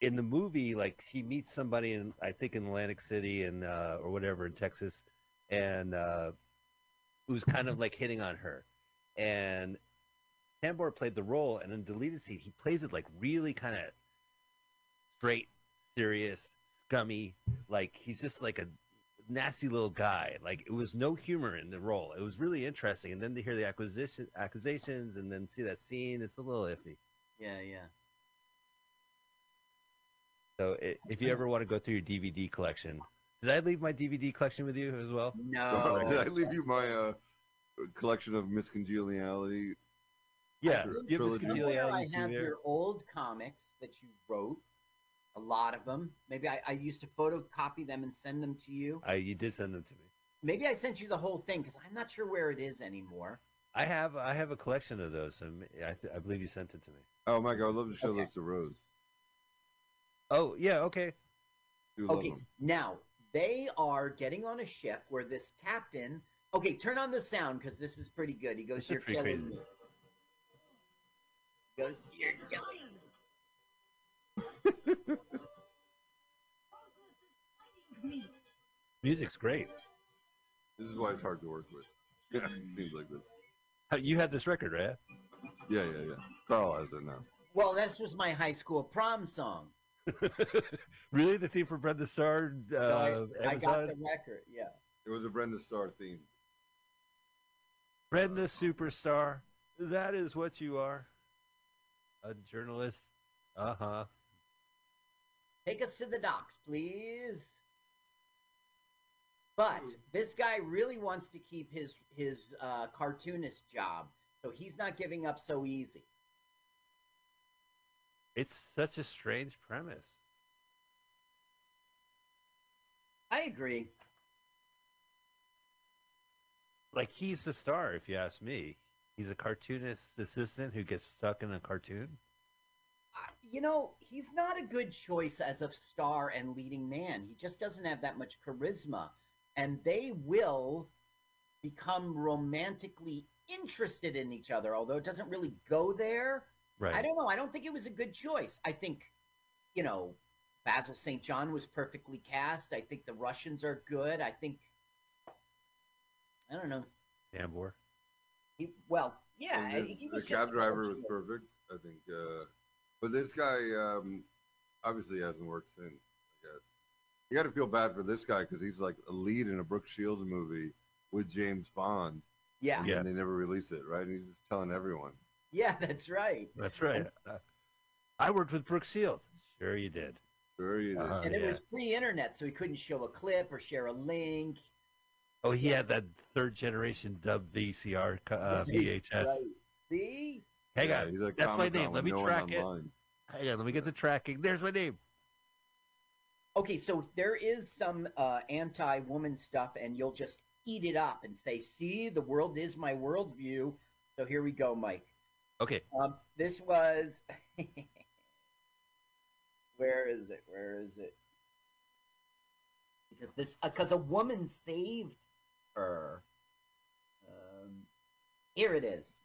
B: in the movie, like he meets somebody in I think in Atlantic City and uh, or whatever in Texas, and uh, who's kind of like hitting on her, and Tambor played the role, and in deleted scene he plays it like really kind of straight, serious, scummy, like he's just like a nasty little guy. Like it was no humor in the role. It was really interesting, and then to hear the acquisition accusations and then see that scene, it's a little iffy.
A: Yeah, yeah.
B: So i if you ever want to go through your DVD collection, did I leave my DVD collection with you as well?
A: No.
C: Did I leave you my uh, collection of Miss Congeniality?
B: Yeah,
C: Tri-
B: you have this
A: I have
B: there.
A: your old comics that you wrote. A lot of them. Maybe I, I used to photocopy them and send them to you.
B: I you did send them to me.
A: Maybe I sent you the whole thing because I'm not sure where it is anymore.
B: I have I have a collection of those. And I, th- I believe you sent it to me.
C: Oh my god, I'd love to show
A: Okay.
C: those to Rose.
B: Oh yeah, okay.
C: She would love
A: Okay, now they are getting on a ship where this captain. Okay, turn on the sound because this is pretty good. He goes,
B: This is
A: "You're killing
B: crazy.
A: me." He goes, "You're killing me."
B: Music's great.
C: This is why it's hard to work with. Yeah, it seems like this.
B: You had this record, right?
C: Yeah, yeah, yeah. Carl has it now.
A: Well, this was my high school prom song.
B: really, the theme for Brenda Starr uh,
A: So I, I got
B: episode?
A: the record. Yeah.
C: It was a Brenda Starr theme.
B: Brenda superstar. That is what you are. A journalist. Uh huh.
A: Take us to the docks, please. But this guy really wants to keep his his uh, cartoonist job, so he's not giving up so easy.
B: It's such a strange premise.
A: I agree.
B: Like he's the star, if you ask me. He's a cartoonist assistant who gets stuck in a cartoon.
A: You know, he's not a good choice as a star and leading man. He just doesn't have that much charisma, and they will become romantically interested in each other. Although it doesn't really go there.
B: Right.
A: I don't know. I don't think it was a good choice. I think, you know, Basil St. John was perfectly cast. I think the Russians are good. I think, I don't know.
B: Tambor.
A: He, well, yeah,
C: And
A: he,
C: the,
A: he
C: the
A: was just
C: cab driver was
A: unfortunate.
C: perfect. I think. Uh, but this guy um, obviously hasn't worked since. I guess you got to feel bad for this guy because he's like a lead in a Brooke Shields movie with James Bond,
A: Yeah,
C: and
B: Yeah.
C: they never release it, right? And he's just telling everyone.
A: yeah, that's right.
B: That's right. Uh, I worked with Brooke Shields. Sure, you did.
C: Sure, you did.
B: Uh-huh.
A: and it
B: yeah.
A: was pre-internet, so he couldn't show a clip or share a link.
B: Oh, he had that third generation dub VCR uh, VHS.
A: right. See,
B: Hang
C: Yeah,
B: on.
C: he's like
B: That's my name. Let me
C: no
B: track it.
C: online.
B: Hang on. Let me get the tracking. There's my name.
A: Okay, so there is some uh, anti-woman stuff, and you'll just eat it up and say, "See, the world is my worldview." So here we go, Mike.
B: Okay.
A: Um, this was. Where is it? Where is it? Because this, because a woman saved her. Um, here it is.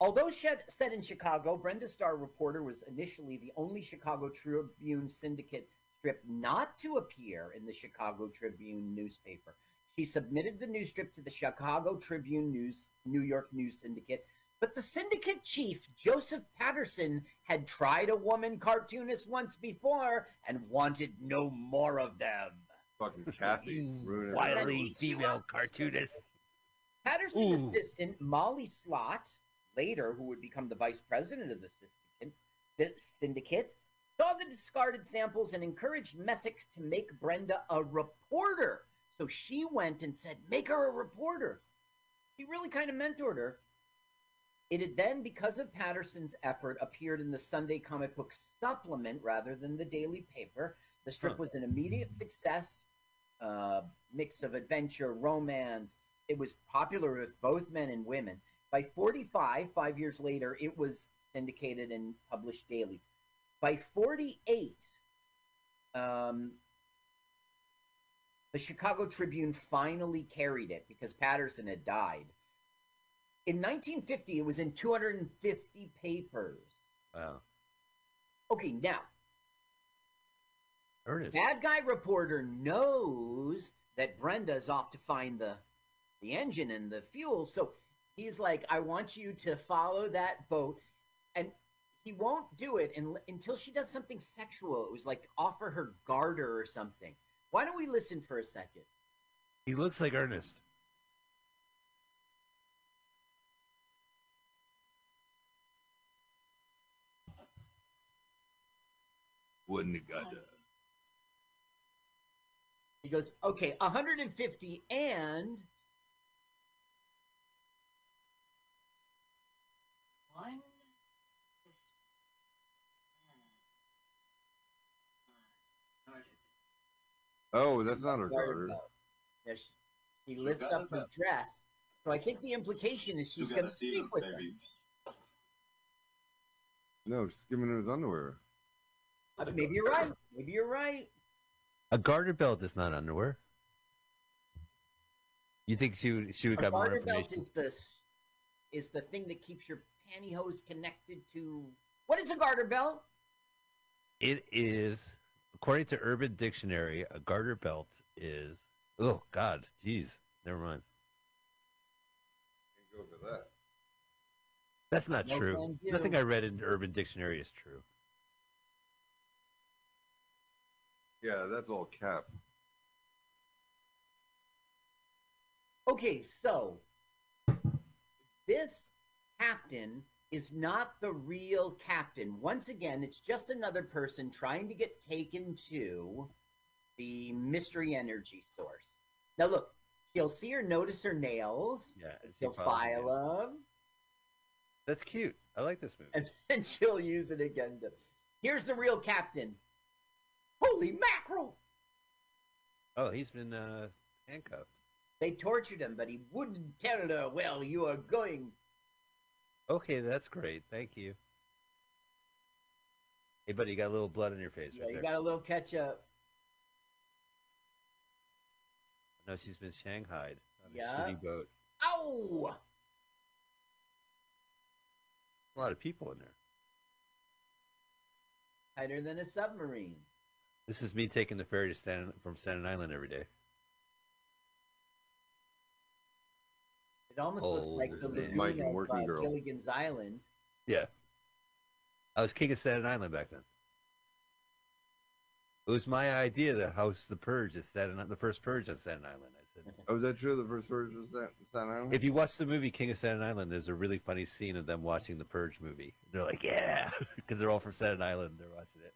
A: Although set in Chicago, Brenda Starr reporter was initially the only Chicago Tribune syndicate strip not to appear in the Chicago Tribune newspaper. She submitted the news strip to the Chicago Tribune News New York News Syndicate, but the syndicate chief, Joseph Patterson, had tried a woman cartoonist once before and wanted no more of them.
C: Fucking Kathy.
B: Wily female cartoonist.
A: Patterson's
B: Ooh.
A: assistant, Mollie Slott, later who would become the vice president of the syndicate, the syndicate, saw the discarded samples and encouraged Messick to make Brenda a reporter. So she went and said, Make her a reporter. He really kind of mentored her. It had then, because of Patterson's effort, appeared in the Sunday comic book supplement rather than the daily paper. The strip
B: Huh.
A: was an immediate success, uh, mix of adventure, romance. It was popular with both men and women. By 45, five years later, it was syndicated and published daily. By 48, um, the Chicago Tribune finally carried it because Patterson had died. In 1950, it was in 250 papers.
B: Wow.
A: Okay, now,
B: Ernest.
A: bad guy reporter knows that Brenda's off to find the the engine and the fuel, so he's like, "I want you to follow that boat," and he won't do it un- until she does something sexual. It was like offer her garter or something. Why don't we listen for a second?
B: He looks like Ernest.
C: Wouldn't have got that.
A: He goes, "Okay, 150 and
D: One
C: Oh, that's not her
A: garter
C: daughter.
A: belt." Yeah, she, she lifts up her dress. So I think the implication is she's going to sleep with him.
C: No, she's giving him his underwear.
A: Maybe you're right. Maybe you're right.
B: A garter belt is not underwear. You think she would she would
A: A
B: got more
A: garter belt
B: information?
A: is the is the thing that keeps your pantyhose connected to. What is a garter belt?
B: It is, according to Urban Dictionary, a garter belt is. Oh God, jeez, never mind.
C: Can't go for that.
B: That's not
A: No
B: true. Nothing I read in Urban Dictionary is true.
C: Yeah, that's all cap.
A: Okay, so this captain is not the real captain. Once again, it's just another person trying to get taken to the mystery energy source. Now, look, she'll see her notice her nails.
B: Yeah, and she
A: She'll file
B: again.
A: them,
B: That's cute. I like this movie.
A: and then she'll use it again. To... Here's the real captain. Holy mackerel!
B: Oh, he's been uh, handcuffed.
A: They tortured him, but he wouldn't tell her, well, you are going.
B: Okay, that's great. Thank you. Hey, buddy, you got a little blood on your face right?
A: Yeah,
B: right
A: you
B: there.
A: got a little ketchup.
B: No, she's been shanghaied on a shitty boat.
A: Ow!
B: A lot of people in there.
A: Tighter than a submarine.
B: This is me taking the ferry to Staten, from Staten Island every day.
A: It almost looks
B: Oh,
A: like the
B: man.
A: lagoon
C: Mike
A: of
C: Working
A: uh,
C: Girl.
A: Gilligan's Island.
B: Yeah. I was king of Staten Island back then. It was my idea to house the purge at Staten the first purge on Staten Island. I said,
C: Oh, is that true? The first version was that Staten Island?
B: if you watch the movie King of Staten Island, there's a really funny scene of them watching the Purge movie. They're like, yeah, because they're all from Staten Island. They're watching it.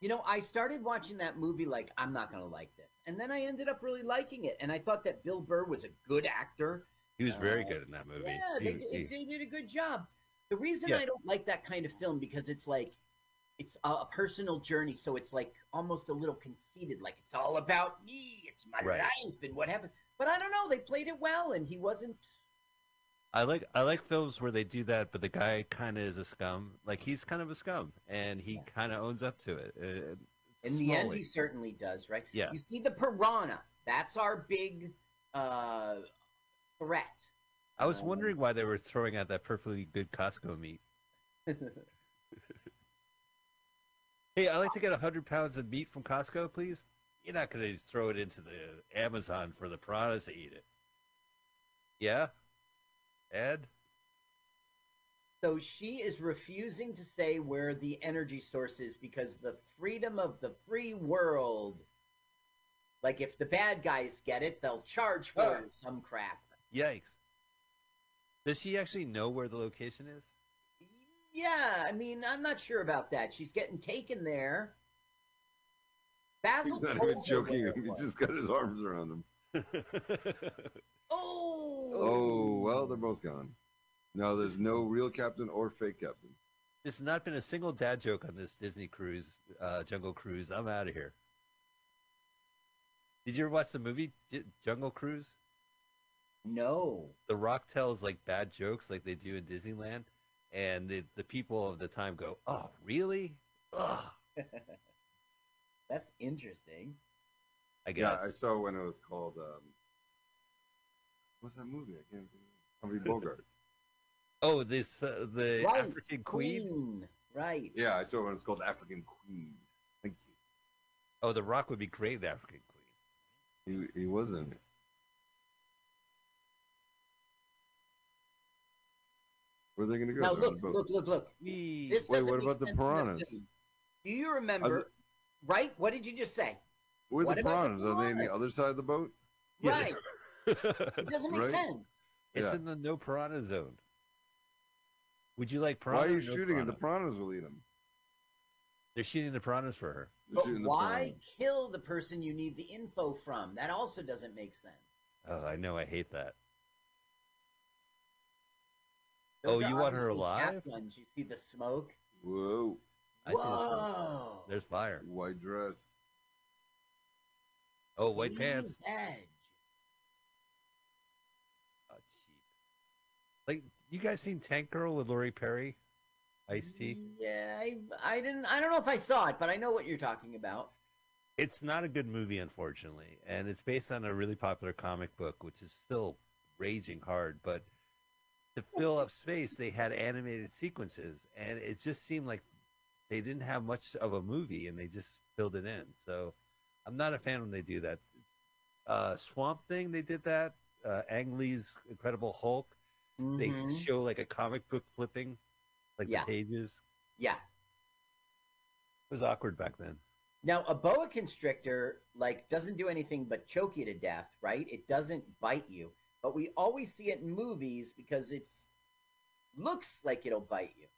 A: You know, I started watching that movie like, I'm not going to like this. And then I ended up really liking it. And I thought that Bill Burr was a good actor.
B: He was very
A: Uh,
B: good in that movie.
A: Yeah,
B: He-
A: they, did,
B: he-
A: they did a good job. The reason
B: Yeah.
A: I don't like that kind of film because it's like, it's a, a personal journey, so it's like almost a little conceited, like it's all about me, it's my
B: Right.
A: life and what happened. But I don't know, they played it well, and he wasn't.
B: I like I like films where they do that, but the guy kind of is a scum. Like he's kind of a scum, and he
A: Yeah.
B: kind of owns up to it. Uh,
A: In the end, he certainly does, right?
B: Yeah.
A: You see the piranha. That's our big uh, threat.
B: I was
A: Um,
B: wondering why they were throwing out that perfectly good Costco meat. Hey, I'd like to get hundred pounds of meat from Costco, please. You're not going to throw it into the Amazon for the piranhas to eat it. Yeah, Ed.
A: So she is refusing to say where the energy source is because the freedom of the free world. Like if the bad guys get it, they'll charge for it or some crap.
B: Yikes. Does she actually know where the location is?
A: Yeah, I mean, I'm not sure about that. She's getting taken there. Basil
C: He's not
A: told
C: even joking.
A: where
C: He just got his arms around him.
A: Oh.
C: Oh, well, they're both gone. No, there's no real captain or fake captain.
B: There's not been a single dad joke on this Disney cruise, uh, Jungle Cruise. I'm out of here. Did you ever watch the movie J- Jungle Cruise?
A: No.
B: The Rock tells like bad jokes like they do in Disneyland, and the the people of the time go, "Oh, really? Ugh."
A: That's interesting.
B: I guess.
C: Yeah, I saw when it was called. Um, what's that movie? I can't think of it. Humphrey Bogart.
B: oh, this uh, the
A: right.
B: African Queen.
A: Right.
C: yeah, I saw when it's called African Queen. Thank you.
B: Oh, the Rock would be great in African Queen.
C: He, he wasn't. it. Where are they going to go?
A: Now
C: They're
A: look, look, look, look.
C: Wait, what about the piranhas?
A: Do you remember?
C: Are
A: right. What did you just say?
C: Where are the
A: about the
C: piranhas? Are they in the other side of the boat?
A: Right. It doesn't make
C: Right?
A: sense.
B: It's
C: Yeah.
B: in the no piranha zone. Would you like piranha?
C: Why are you
B: or no
C: shooting it?
B: piranha?
C: The piranhas will eat them.
B: They're shooting the piranhas for her.
A: But why
C: piranhas.
A: kill the person you need the info from? That also doesn't make sense.
B: Oh, I know. I hate that.
A: Those
B: Oh, you want her
A: obviously
B: alive?
A: cap guns. You see the smoke?
C: Whoa,
B: I see the smoke.
A: Whoa!
B: There's fire.
C: white dress.
B: Oh, white pants.
A: Queen's
B: Like you guys seen Tank Girl with Lori Petty, Ice T?
A: Yeah, I, I didn't. I don't know if I saw it, but I know what you're talking about.
B: It's not a good movie, unfortunately, and it's based on a really popular comic book, which is still raging hard. But to fill up space, they had animated sequences, and it just seemed like they didn't have much of a movie, and they just filled it in. So I'm not a fan when they do that. Uh, Swamp Thing, they did that. Uh, Ang Lee's Incredible Hulk, they
A: Mhm.
B: show like a comic book flipping, like
A: Yeah.
B: the pages.
A: Yeah.
B: It was awkward back then.
A: Now, a boa constrictor like doesn't do anything but choke you to death, right? It doesn't bite you, but we always see it in movies because it's looks like it'll bite you.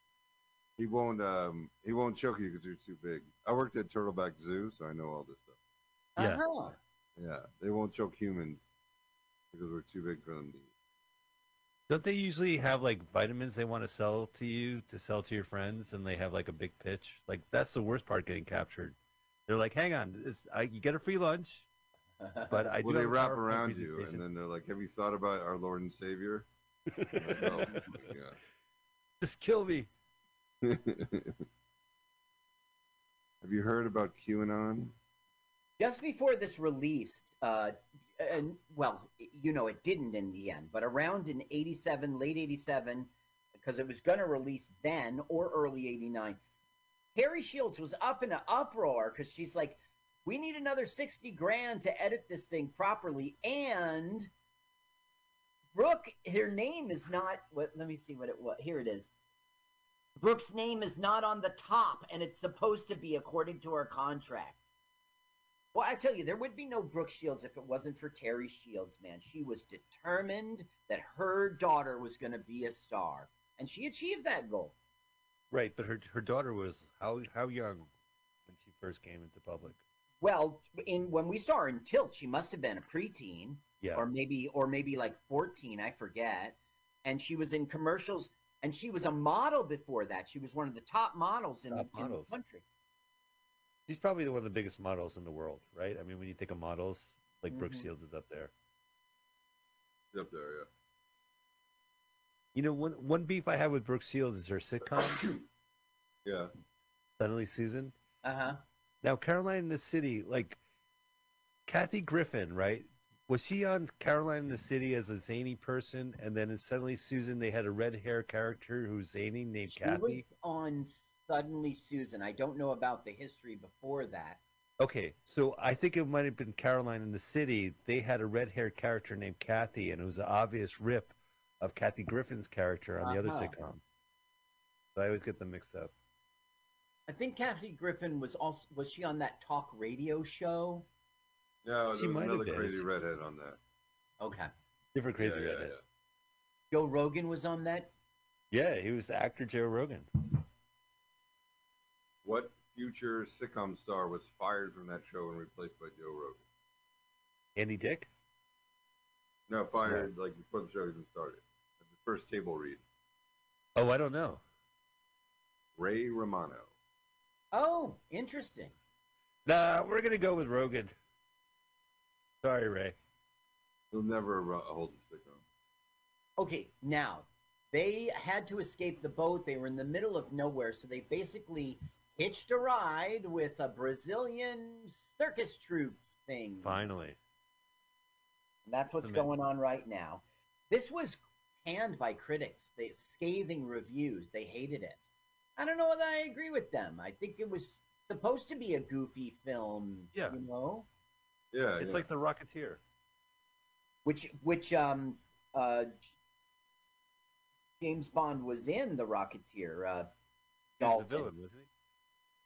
C: He won't. Um, he won't choke you because you're too big. I worked at Turtleback Zoo, so I know all this stuff.
B: Yeah.
A: Uh-huh.
C: Yeah, they won't choke humans because we're too big for them to eat.
B: Don't they usually have like vitamins they want to sell to you to sell to your friends, and they have like a big pitch? Like that's the worst part getting captured. They're like, "Hang on, this, I, you get a free lunch, but I
C: well,
B: do."
C: they wrap around you, and then they're like, "Have you thought about our Lord and Savior?" Like, oh, my
B: Just kill me.
C: Have you heard about QAnon?
A: just before this released, uh, and well, you know, it didn't in the end, but around in 87, late 87, because it was going to release then or early 89, Teri Shields was up in an uproar because she's like, we need another 60 grand to edit this thing properly. And Brooke, her name is not, what, let me see what it was. Here it is. Brooke's name is not on the top, and it's supposed to be according to her contract. Well, I tell you, there would be no Brooke Shields if it wasn't for Teri Shields, man. She was determined that her daughter was going to be a star, and she achieved that goal.
B: Right, but her her daughter was how how young when she first came into public?
A: Well, in when we saw her in Tilt, she must have been a preteen,
B: Yeah,
A: or maybe, or maybe like fourteen, I forget. And she was in commercials and she was a model before that. She was one of the top models in,
B: Top
A: in
B: models.
A: the country.
B: She's probably one of the biggest models in the world, right? I mean, when you think of models, like Brooke
A: Mhm.
B: Shields is up there.
C: Up there, yeah.
B: You know, one one beef I have with Brooke Shields is her sitcom,
C: Yeah.
B: Suddenly Susan.
A: Uh huh.
B: Now, Caroline in the City, like Kathy Griffin, right? Was she on Caroline in the City as a zany person, and then in Suddenly Susan, they had a red hair character who's zany named
A: She was
B: Kathy?
A: on Suddenly Susan. I don't know about the history before that.
B: Okay, so I think it might have been Caroline in the City. They had a red haired character named Kathy, and it was an obvious rip of Kathy Griffin's character on the other
A: Uh-huh.
B: sitcom. So I always get them mixed up.
A: I think Kathy Griffin was also was she on that talk radio show?
C: No,
B: She
C: there was
B: might have
C: another
B: been.
C: crazy redhead on that.
A: Okay.
B: Different crazy
C: yeah, yeah,
B: redhead.
C: yeah.
A: Joe Rogan was on that.
B: Yeah, he was actor Joe Rogan.
C: What future sitcom star was fired from that show and replaced by Joe Rogan?
B: Andy Dick?
C: No, fired like before the show even started. At the first table read.
B: Oh, I don't know.
C: Ray Romano.
A: Oh, interesting.
B: Nah, we're gonna go with Rogan. Sorry, Ray.
C: He'll never ru- hold a sitcom.
A: Okay, now they had to escape the boat. They were in the middle of nowhere, so they basically hitched a ride with a Brazilian circus troupe thing.
B: Finally.
A: And that's what's
B: That's amazing.
A: going on right now. This was panned by critics. They scathing reviews. They hated it. I don't know whether I agree with them. I think it was supposed to be a goofy film.
B: Yeah.
A: You know?
C: Yeah,
B: It's
C: yeah.
B: like the Rocketeer.
A: Which which um uh James Bond was in the Rocketeer, uh
B: He was
A: Dalton.
B: the villain, wasn't he?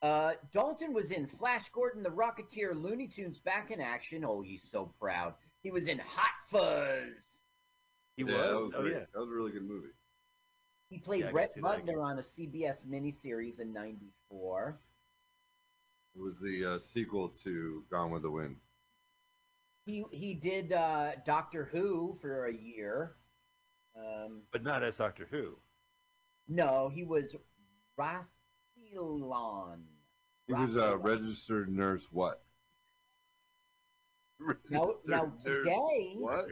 A: Uh, Dalton was in Flash Gordon, the Rocketeer, Looney Tunes back in action. Oh, he's so proud. He was in Hot Fuzz.
B: He
C: yeah,
B: was.
C: That was,
B: oh
C: great.
B: yeah.
C: that was a really good movie.
A: He played
B: Yeah, I
A: Rhett
B: see.
A: Butler on a CBS miniseries in '94.
C: It was the uh, sequel to Gone with the Wind.
A: He he did uh, Doctor Who for a year. Um,
B: But not as Doctor Who.
A: no, he was Rassilon.
C: He was a registered nurse. What?
A: Now, now
C: nurse
A: today,
C: What?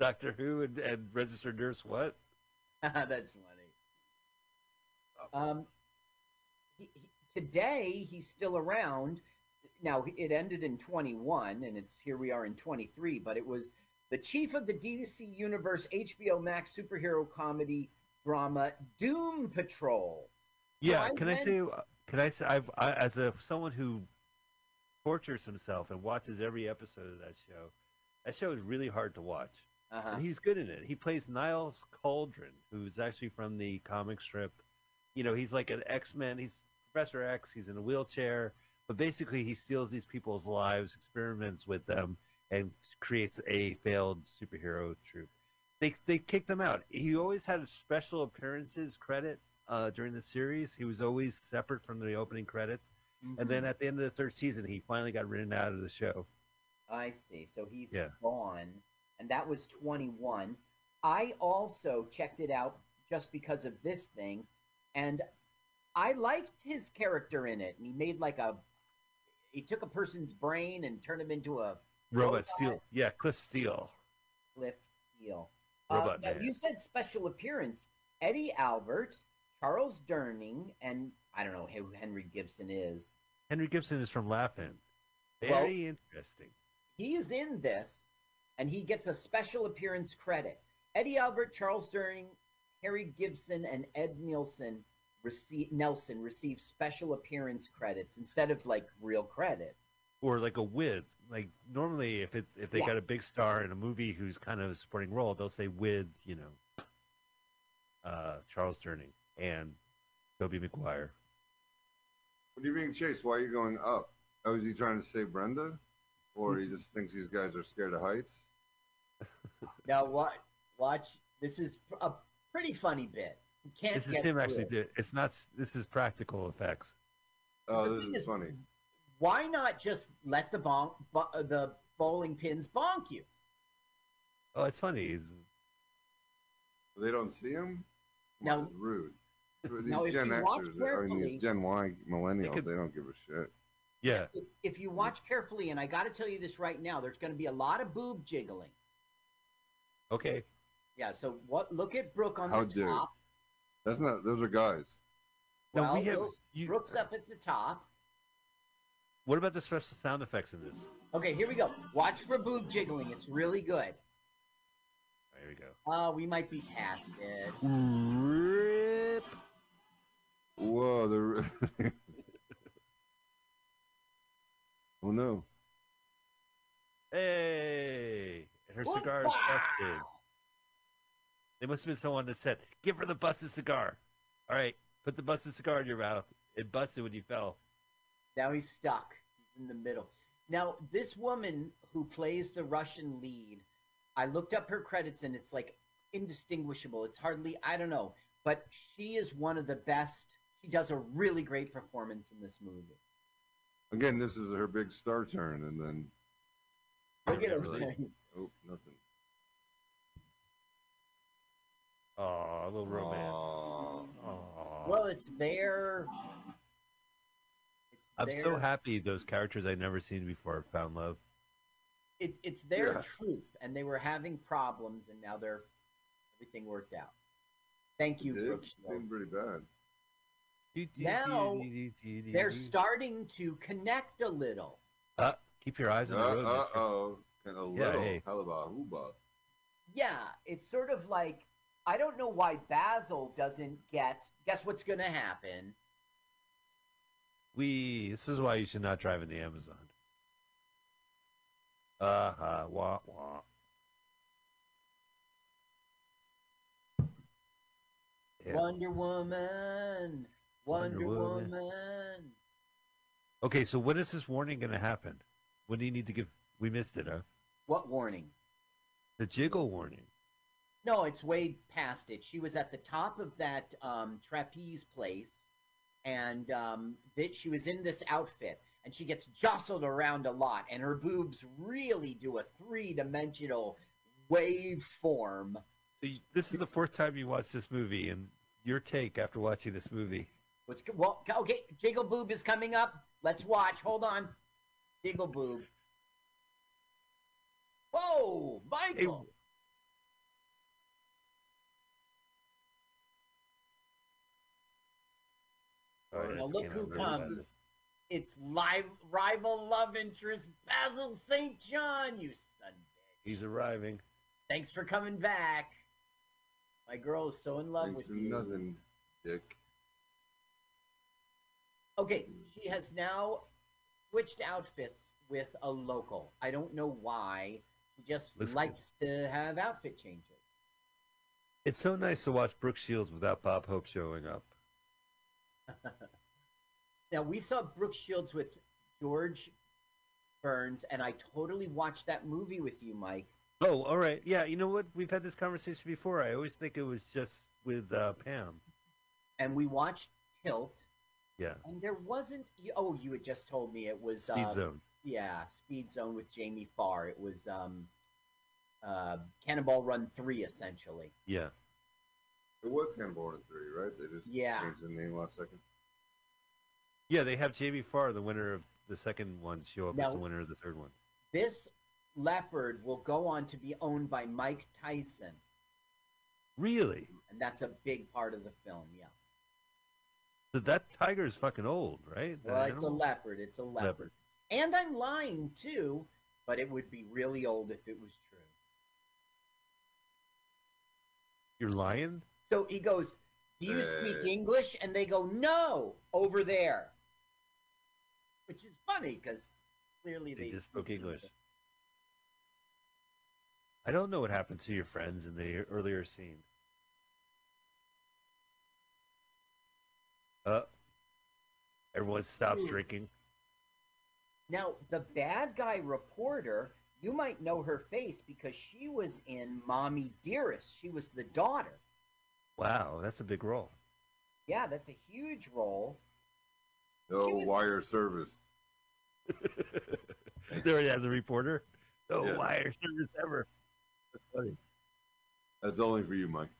B: Doctor Who and, and registered nurse what?
A: that's funny. Um, he, he, today he's still around. Now it ended in 21, and it's here we are in 23. But it was the chief of the DC Universe HBO Max superhero comedy drama Doom Patrol.
B: Yeah,
A: I
B: can I say? Can I say? I've I, as a someone who tortures himself and watches every episode of that show. That show is really hard to watch,
A: Uh-huh.
B: and he's good in it. He plays Niles Caulder, who's actually from the comic strip. You know, he's like an X Men. He's Professor X. He's in a wheelchair, but basically he steals these people's lives, experiments with them, and creates a failed superhero troop. They they kicked him out. He always had a special appearances credit uh, during the series. He was always separate from the opening credits. And then at the end of the third season, he finally got written out of the show.
A: I see. So he's
B: Yeah.
A: gone, and that was 21. I also checked it out just because of this thing, and I liked his character in it. And he made like a, he took a person's brain and turned him into a
B: Robot
A: Robot.
B: Steel. Yeah, Cliff Steele.
A: Cliff Steele.
B: Robot
A: now
B: Man.
A: you said special appearance. Eddie Albert, Charles Durning, and I don't know who Henry Gibson is.
B: Henry Gibson is from Laugh-In.
A: Well-
B: Very interesting.
A: he is in this and he gets a special appearance credit. Eddie Albert, Charles Durning, Harry Gibson, and Ed Nielsen receive Nelson receive special appearance credits instead of like real credits.
B: Or like a with. Like normally, if it if they
A: Yeah.
B: got a big star in a movie who's kind of a supporting role, they'll say with you know uh, Charles Durning and Tobey Maguire.
C: What are you being chased? Why are you going up? Oh, is he trying to save Brenda? Or he just thinks these guys are scared of heights?
A: Now watch, watch. This is a pretty funny bit. You can't
B: This is
A: get
B: him actually.
A: it.
B: Do, it's not. This is practical effects.
C: Oh,
A: The
C: this is
A: is-
C: funny.
A: Why not just let the bonk, bo- uh, the bowling pins bonk you?
B: Oh, it's funny.
C: They don't see him?
A: Now-
C: It's rude. These
A: Now, if
C: Gen
A: you watch
C: Xers, I mean,
A: carefully-
C: these Gen Y millennials,
B: could-
C: they don't give a shit.
B: Yeah.
A: If, if you watch carefully, and I got to tell you this right now, there's going to be a lot of boob jiggling.
B: Okay.
A: Yeah. So what? Look at Brooke on
C: How
A: the
C: dare you.
A: top.
C: That's not. Those are guys.
B: Now
A: Well,
B: we have.
A: those-
B: You,
A: Brooke's up at the top.
B: what about the special sound effects in this?
A: Okay, here we go. Watch for boob jiggling. It's really good.
B: There we go.
A: Uh, we might be past it.
B: Rip.
C: Whoa. They're. oh no.
B: Hey, and her cigar is busted. They must have been someone that said, "Give her the busted cigar." All right, put the busted cigar in your mouth. It busted when you fell.
A: Now he's stuck. He's in the middle. Now, this woman who plays the Russian lead, I looked up her credits and it's like indistinguishable. It's hardly, I don't know, but she is one of the best. She does a really great performance in this movie.
C: Again, this is her big star turn, and then
A: Look at
B: Yeah,
A: her.
B: really.
C: oh, nothing.
B: Oh, a little romance.
C: Aw.
B: Aw.
A: Well, it's there. It's
B: I'm
A: their-
B: so happy those characters I'd never seen before found love.
A: It, it's their
C: Yeah.
A: truth, and they were having problems, and now they're everything worked out. Thank you,
C: It
A: Brooke
C: seemed pretty bad.
A: Now, They're starting to connect a little.
B: Uh, keep your eyes on the road,
C: Uh
B: mister.
C: oh. Kind of
B: Yeah, hey.
C: Halaba.
A: Yeah, it's sort of like I don't know why Basil doesn't get. Guess what's going to happen?
B: We. This is why you should not drive in the Amazon. Uh huh. Wah wah. Yeah.
A: Wonder Woman, Wonder,
B: Wonder Woman.
A: Woman.
B: Okay, so when is this warning going to happen? When do you need to give? We missed it, huh?
A: What warning?
B: The jiggle warning.
A: No, it's way past it. She was at the top of that um, trapeze place, and um, that she was in this outfit, and she gets jostled around a lot, and her boobs really do a three-dimensional wave form.
B: So you- This is the fourth time you watch this movie, and your take after watching this movie.
A: What's go- well? Okay, Jiggle Boob is coming up. Let's watch. Hold on, Jiggle Boob. Whoa, Michael!
B: All right,
A: Now
B: I
A: look who comes. It's live rival love interest Basil St. John. You son. of a bitch.
B: He's arriving.
A: Thanks for coming back. My girl is so in love
C: Thanks
A: with
C: for
A: you.
C: nothing, Dick.
A: Okay, she has now switched outfits with a local. I don't know why. She just
B: Looks
A: likes to have outfit changes.
B: It's so nice to watch Brooke Shields without Bob Hope showing up.
A: Now we saw Brooke Shields with George Burns, and I totally watched that movie with you, Mike.
B: Oh, all right. Yeah, you know what? We've had this conversation before. I always think it was just with uh, Pam.
A: And we watched Tilt,
B: Yeah,
A: and there wasn't. Oh, you had just told me it was.
B: Speed
A: uh,
B: Zone.
A: Yeah, Speed Zone with Jamie Farr. It was um, uh, Cannonball Run three, essentially.
B: Yeah.
C: It was Cannonball Run 3, right? They just
A: Yeah.
C: changed the name last second.
B: Yeah, they have Jamie Farr, the winner of the second one, show up
A: Now-
B: as the winner of the third one.
A: This leopard will go on to be owned by Mike Tyson,
B: Really?
A: and that's a big part of the film. Yeah.
B: So that tiger is fucking old, right? That
A: Well, it's a leopard. It's a leopard.
B: Leopard.
A: And I'm lying too, but it would be really old if it was true.
B: You're lying?
A: So he goes, Do you speak
C: Uh.
A: English? And they go, No, over there. Which is funny because clearly
B: They
A: they,
B: just spoke English. I don't know what happened to your friends in the earlier scene. Uh, everyone stops
A: Ooh.
B: drinking.
A: Now, the bad guy reporter, you might know her face because she was in Mommy Dearest. She was the daughter.
B: Wow, that's a big role.
A: Yeah, that's a huge role.
C: No
A: was-
C: wire service.
B: there he has a reporter. No
C: Yeah.
B: wire service ever. That's funny.
C: That's only for you, Mike.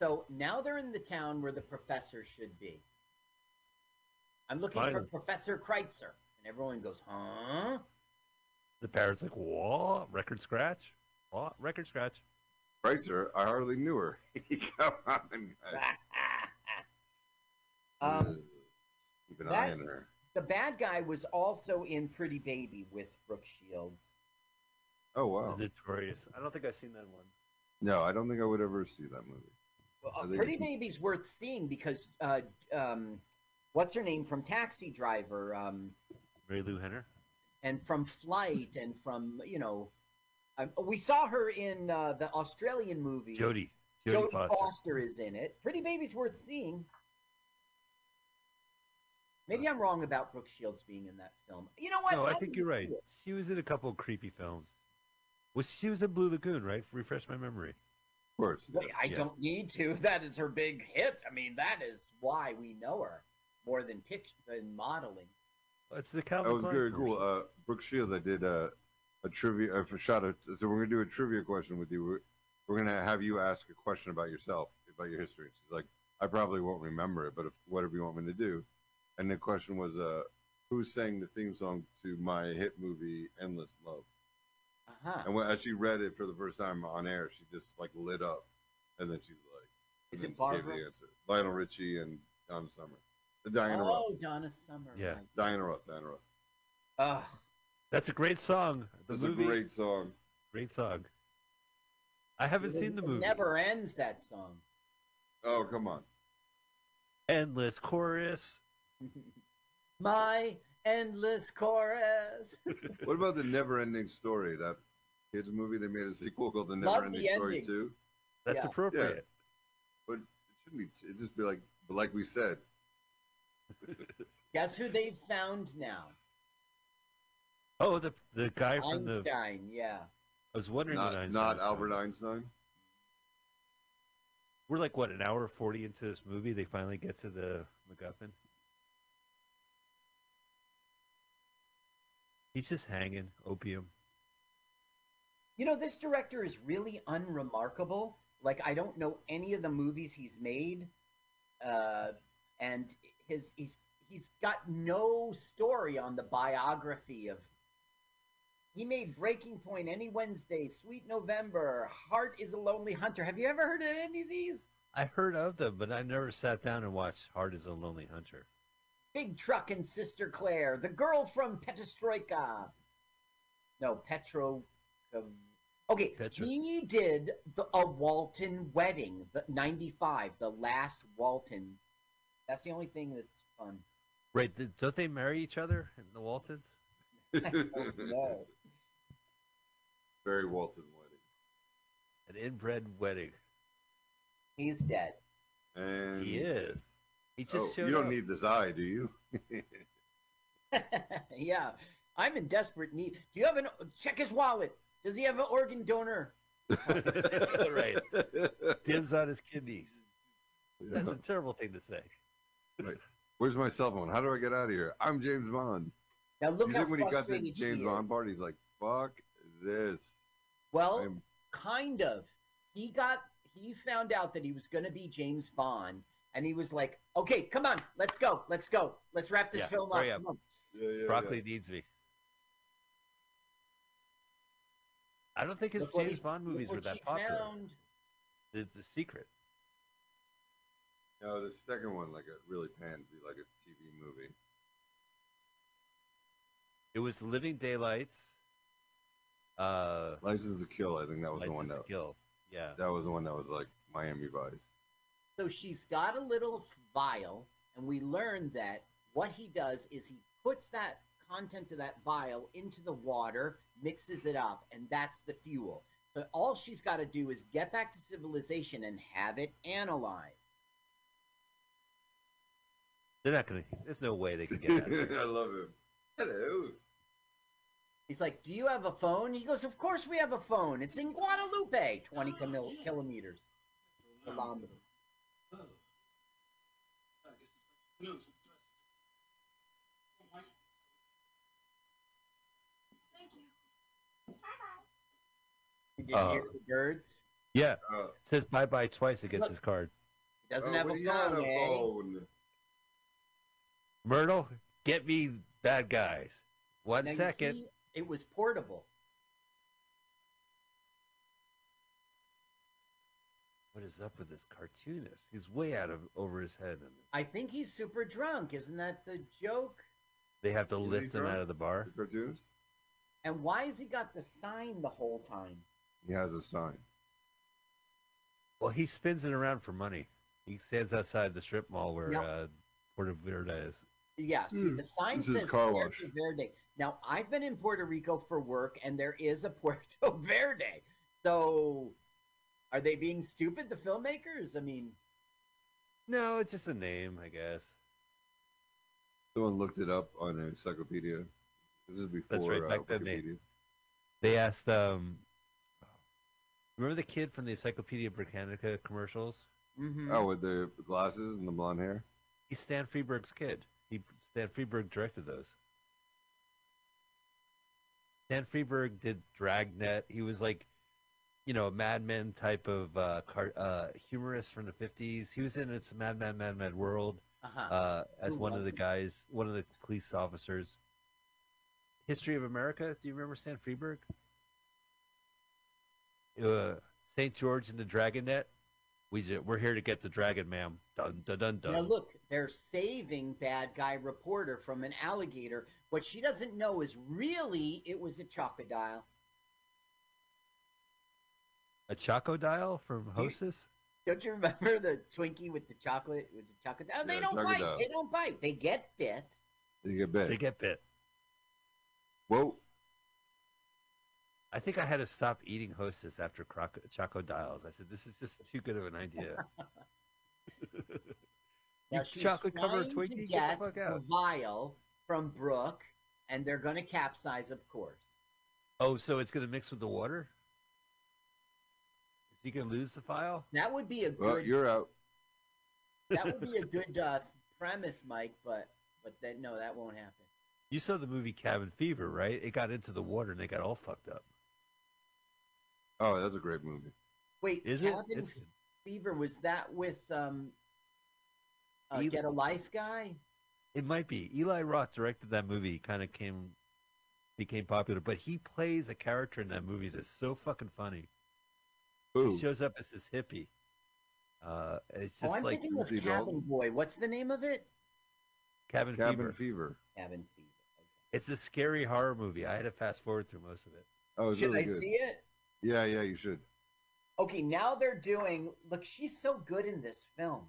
A: So now they're in the town where the professor should be. I'm looking
B: Finally.
A: for Professor Kreitzer. And everyone goes, huh?
B: The parrot's like, what? Record scratch? What? Record scratch.
C: Right, sir. I hardly knew her. Come on, guys.
A: um,
C: Keep an
A: that-
C: eye on her.
A: the bad guy was also in Pretty Baby with Brooke Shields.
C: Oh wow.
B: The Notorious. I don't think I've seen that one.
C: No, I don't think I would ever see that movie.
A: Well,
C: I
A: uh,
C: think
A: Pretty
C: it's-
A: Baby's worth seeing because, uh, um, what's her name from Taxi Driver? Um,
B: Marilu Henner.
A: and from Flight and from you know, um, we saw her in uh, the Australian movie.
B: Jodie. Jodie
A: Jodie
B: Foster.
A: Foster. is in it. Pretty Baby's worth seeing. Maybe I'm wrong about Brooke Shields being in that film. You know what?
B: No, I
A: I'll
B: think you're right.
A: it.
B: She was in a couple of creepy films. Was she was in Blue Lagoon, right? Refresh my memory.
C: Of course.
A: Wait, I
B: Yeah.
A: don't need to. That is her big hit. I mean, that is why we know her more than pitch than modeling.
B: It's the Calvin
C: That was
B: Klein
C: very cool.
B: commercial.
C: Uh, Brooke Shields, I did uh, a trivia uh, for shot. Of, so we're gonna do a trivia question with you. We're, we're gonna have you ask a question about yourself, about your history. She's like, I probably won't remember it, but if, whatever you want me to do. And the question was, uh, who sang the theme song to my hit movie Endless Love?
A: Uh huh.
C: And when as she read it for the first time on air, she just like lit up, and then she's like,
A: Is it
C: she gave
A: Barbara?
C: the answer. Lionel Richie and Donna Summer, Diana Ross,
A: Oh, Donna Summer.
B: Yeah.
A: right.
C: Diana Ross, Diana Ross.
A: Ugh.
B: That's a great song. The
C: That's
B: movie,
C: a great song.
B: great song. I haven't seen the
A: It
B: movie.
A: Never ends that song.
C: Oh come on.
B: Endless chorus.
A: My endless chorus.
C: What about the Never Ending Story? That kids movie they made a sequel called The Never-Ending Story
A: ending.
C: Two.
B: That's
A: Yeah.
B: appropriate.
C: But it shouldn't be. It just be like, but like we said,
A: Guess who they've found now?
B: Oh, the the guy from the.
A: Einstein. Yeah.
B: I was wondering.
C: not
B: Einstein
C: not Albert. Einstein.
B: We're like what an hour forty into this movie. They finally get to the MacGuffin. He's just hanging opium.
A: You know, this director is really unremarkable. Like, I don't know any of the movies he's made, uh, and his he's he's got no story on the biography of. He made Breaking Point, Any Wednesday, Sweet November, Heart is a Lonely Hunter. Have you ever heard of any of these?
B: I heard of them, but I never sat down and watched Hard is a Lonely Hunter.
A: Big Truck and Sister Claire, The Girl from Petastroika. No, Petro. Um, okay,
B: Petra-
A: he did the, a Walton wedding, the '95, the last Waltons. That's the only thing that's fun.
B: Right? th- Don't they marry each other in the Waltons?
A: I don't know.
C: Barry Walton wedding.
B: An inbred wedding.
A: He's dead.
C: And
B: He is. He just
C: oh,
B: showed
C: you don't
B: up.
C: need this eye, do you?
A: yeah, I'm in desperate need. Do you have an check his wallet? Does he have an organ donor?
B: right. Dibs on his kidneys. That's a terrible thing to say.
C: Where's my cell phone? How do I get out of here? I'm James Bond.
A: Now look
C: you
A: how
C: when he got the James Bond part, he's like, "Fuck this."
A: Well,
C: I'm
A: kind of. He got he found out that he was going to be James Bond, and he was like, "Okay, come on, let's go, let's go, let's wrap this
B: Yeah,
A: film up."
B: up.
C: Yeah, yeah,
B: Broccoli needs me. I don't think his James
A: he-
B: Bond movies were that popular.
A: found.
B: The, the Secret.
C: Yeah. No, the second one, like, it really panned to be like a TV movie.
B: It was Living Daylights. Uh,
C: License to Kill. I think that was the one
B: License
C: that
B: to Kill. Yeah.
C: that was the one that was like Miami Vice.
A: So she's got a little vial, and we learned that what he does is he puts that content of that vial into the water, mixes it up, and that's the fuel. So all she's got to do is get back to civilization and have it analyzed.
B: They're not gonna. There's no way they can get that.
C: I love him. Hello.
A: He's like, "Do you have a phone?" He goes, "Of course we have a phone. It's in Guadalupe, twenty kilo- kilometers, kilometers."
D: Thank you. Bye bye.
A: Did you
B: Uh,
A: hear the bird?
B: Yeah,
C: Uh,
B: says bye bye twice against
A: Look.
B: his card.
A: Doesn't
C: oh,
A: have a
C: but he had
A: phone,
C: a
A: eh?
C: phone.
B: Myrtle, get me bad guys. One
A: Now,
B: second.
A: see, it was portable.
B: What is up with this cartoonist? He's way out of over his head. in this.
A: I think he's super drunk. Isn't that the joke?
B: They have to
C: Is
B: lift him
C: drunk?
B: out of the bar.
C: The cartoonist?
A: And why has he got the sign the whole time?
C: He has a sign.
B: Well, he spins it around for money. He stands outside the strip mall where
A: Yep.
B: uh, Puerto Verde is.
A: Yeah, see,
C: Hmm,
A: the sign
C: this is
A: says Puerto. Verde. Now, I've been in Puerto Rico for work, and there is a Puerto Verde. So, are they being stupid, the filmmakers? I mean,
B: No, it's just a name, I guess.
C: Someone looked it up on an encyclopedia. This is before
B: That's right,
C: uh,
B: then they-
C: Wikipedia.
B: They asked, um, remember the kid from the Encyclopedia Britannica commercials?
A: mhm.
C: Oh, with the glasses and the blonde hair?
B: He's Stan Freberg's kid. Stan Freberg directed those. Stan Freberg did Dragnet. He was like, you know, a Mad Men type of uh, car, uh, humorist from the fifties. He was in It's a Mad Men, Mad Men World
A: uh-huh.
B: uh, as
A: Who
B: one of the guys, one of the police officers. History of America. Do you remember Stan Freberg? Uh, St. George and the Dragonet. We ju- we're here to get the dragon, ma'am. Dun dun dun dun.
A: Now look, they're saving bad guy reporter from an alligator. What she doesn't know is really it was a crocodile.
B: A Chocodile from
A: Do
B: Hostess?
A: Don't you remember the Twinkie with the chocolate? It was a chocolate. Oh, they
C: Yeah,
A: don't bite.
C: crocodile.
A: They don't bite. They get bit.
C: Did you get bit?
B: They get bit.
C: Whoa.
B: I think I had to stop eating Hostess after croc- Chocodiles. I said, this is just too good of an idea.
A: Now
B: you
A: she's
B: chocolate covered
A: trying to
B: Twinkie? Get
A: get
B: the fuck out.
A: vial from Brooke, and they're going to capsize, of course.
B: Oh, so it's going to mix with the water? Is he going to lose the file?
A: That would be a
C: Well,
A: good.
C: you're out.
A: that would be a good uh, premise, Mike. But but that no, that won't happen.
B: You saw the movie Cabin Fever, right? It got into the water and they got all fucked up.
C: Oh, that's a great movie.
A: Wait,
B: Is it?
A: Cabin
B: It's-
A: Fever was that with um, uh,
B: Eli-
A: Get a Life guy?
B: It might be. Eli Roth directed that movie, kind of came, became popular, but he plays a character in that movie that's so fucking funny.
C: Ooh.
B: He shows up as this hippie. Uh, it's
A: Oh,
B: just
A: I'm
B: like
A: thinking of
C: Timothy
A: Cabin
C: Dalton.
A: Boy. What's the name of it?
B: Cabin,
C: Cabin
B: Fever.
C: Fever.
A: Cabin Fever.
B: It's a scary horror movie. I had to fast forward through most of it.
C: Oh, it's
A: Should
C: really
A: I
C: good.
A: see it?
C: Yeah, yeah, you should.
A: Okay, now they're doing. Look, she's so good in this film.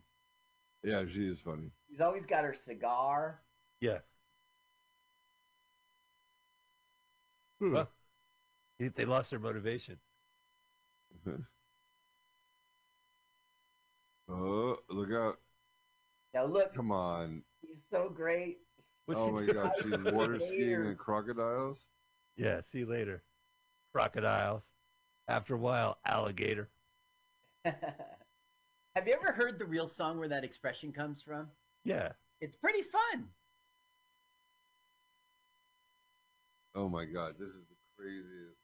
C: Yeah, she is funny.
A: She's always got her cigar.
B: Yeah.
C: Hmm.
B: Well, they- they lost their motivation.
C: oh, look out.
A: Now look,
C: Come on.
A: he's so great.
B: What's
C: oh my
B: doing?
C: god, she's water skiing and crocodiles?
B: Yeah, see you later. Crocodiles. After a while, alligator.
A: Have you ever heard the real song where that expression comes from?
B: Yeah.
A: It's pretty fun.
C: Oh my god, this is the craziest.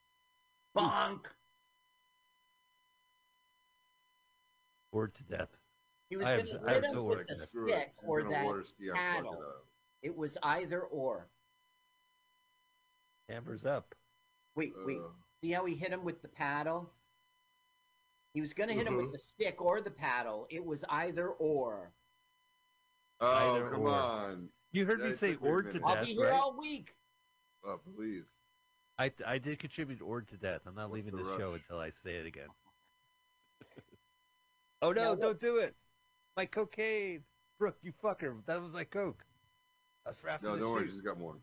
A: Bonk.
B: Bored to death.
A: He was going to hit him with
B: worked
A: the
B: in it.
A: Stick or that
C: water ski on
A: paddle.
C: crocodiles.
A: It was either or.
B: Hammers up.
A: Wait, wait.
C: Uh.
A: See how he hit him with the paddle? He was going to hit him with
C: Mhm.
A: the stick or the paddle. It was either or.
C: Oh,
B: Either
C: come
B: or.
C: on.
B: You heard
C: Yeah,
B: me say
C: took me a
B: ord to
C: minute.
A: I'll be here
B: right?
A: all week.
C: Oh, please.
B: I, I did contribute or to death. I'm not
C: What's
B: leaving
C: the
B: the show until I say it again. oh no,
A: Now,
B: don't do it. My cocaine. Brooke, you fucker. That was my coke. That's for after
C: No,
B: the
C: don't worry,
B: shoot.
C: she's got more.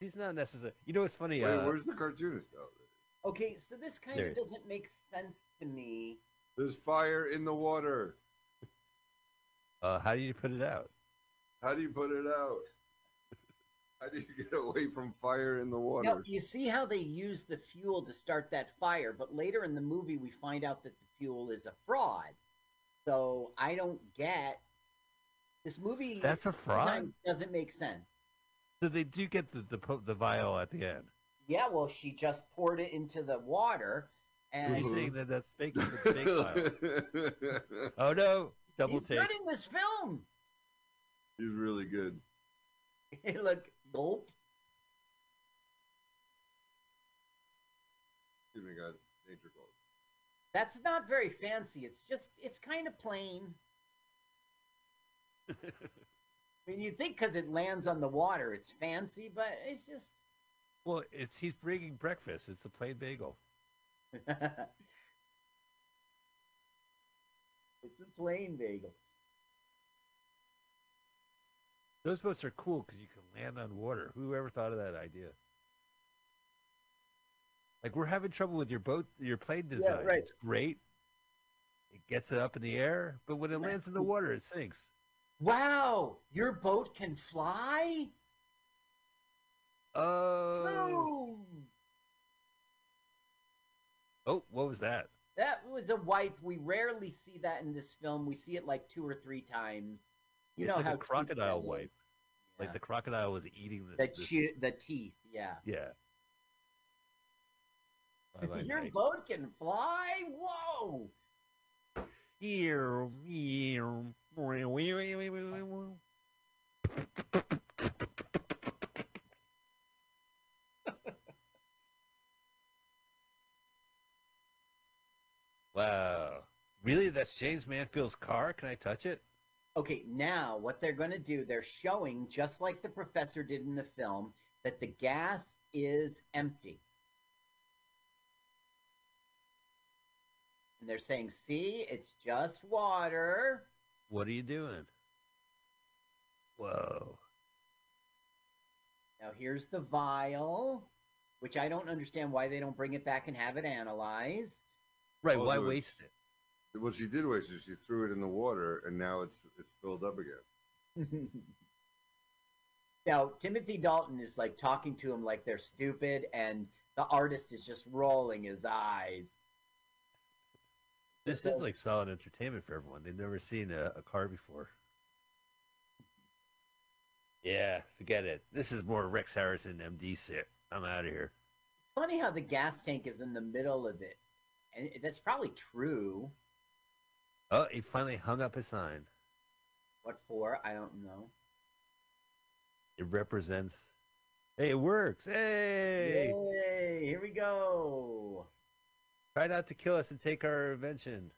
B: She's not necessary. You know what's funny?
C: Wait,
B: uh,
C: where's the cartoonist out there?
A: Okay, so this kind
B: There
A: of doesn't make sense to me.
C: There's fire in the water.
B: uh, how do you put it out?
C: How do you put it out? How do you get away from fire in the
A: Now,
C: water?
A: you see how they use the fuel to start that fire, but later in the movie we find out that the fuel is a fraud. So I don't get this movie.
B: That's a fraud.
A: sometimes doesn't make sense.
B: So they do get the the, the vial at the end.
A: Yeah, well, she just poured it into the water, and
B: He's saying that that's fake. Fake pile. Oh no! Double
A: he's
B: take.
A: good in this film.
C: He's really good.
A: Look, gulp.
C: Excuse me, guys. Nature calls.
A: That's not very fancy. It's just, it's kind of plain. I mean, you think because it lands on the water, it's fancy, but it's just.
B: Well, it's he's bringing breakfast. It's a plain bagel.
A: it's a plain bagel.
B: Those boats are cool because you can land on water. Who ever thought of that idea? Like we're having trouble with your boat, your plane design.
A: Yeah, right.
B: It's great. It gets it up in the air, but when it lands in the water, it sinks.
A: Wow, your boat can fly?
B: Oh, oh, what was that?
A: That was a wipe. We rarely see that in this film. We see it like two or three times. You
B: it's
A: know
B: like
A: how
B: a crocodile wipe.
A: is.
B: Like the crocodile was eating the.
A: the, che- the teeth. Yeah.
B: yeah. Bye bye,
A: Your
B: Mike.
A: boat can fly. Whoa!
B: Ew, ew, ew, Really? That's Jayne Mansfield's car? Can I touch it?
A: Okay, now what they're going to do, they're showing, just like the professor did in the film, that the gas is empty. And they're saying, see, it's just water.
B: What are you doing? Whoa.
A: Now here's the vial, which I don't understand why they don't bring it back and have it analyzed.
B: Right,
C: Oh,
B: why
C: was-
B: waste it?
C: What she did was she threw it in the water, and now it's it's filled up again.
A: now Timothy Dalton is like talking to him like they're stupid, and the artist is just rolling his eyes.
B: This is like solid entertainment for everyone. They've never seen a, a car before. Yeah, forget it. This is more Rex Harrison MD shit. I'm out of here.
A: Funny how the gas tank is in the middle of it, and that's probably true.
B: Oh, he finally hung up his sign.
A: What for? I don't know.
B: It represents. Hey, it works. Hey,
A: Yay! Here we go.
B: try not to kill us and take our invention.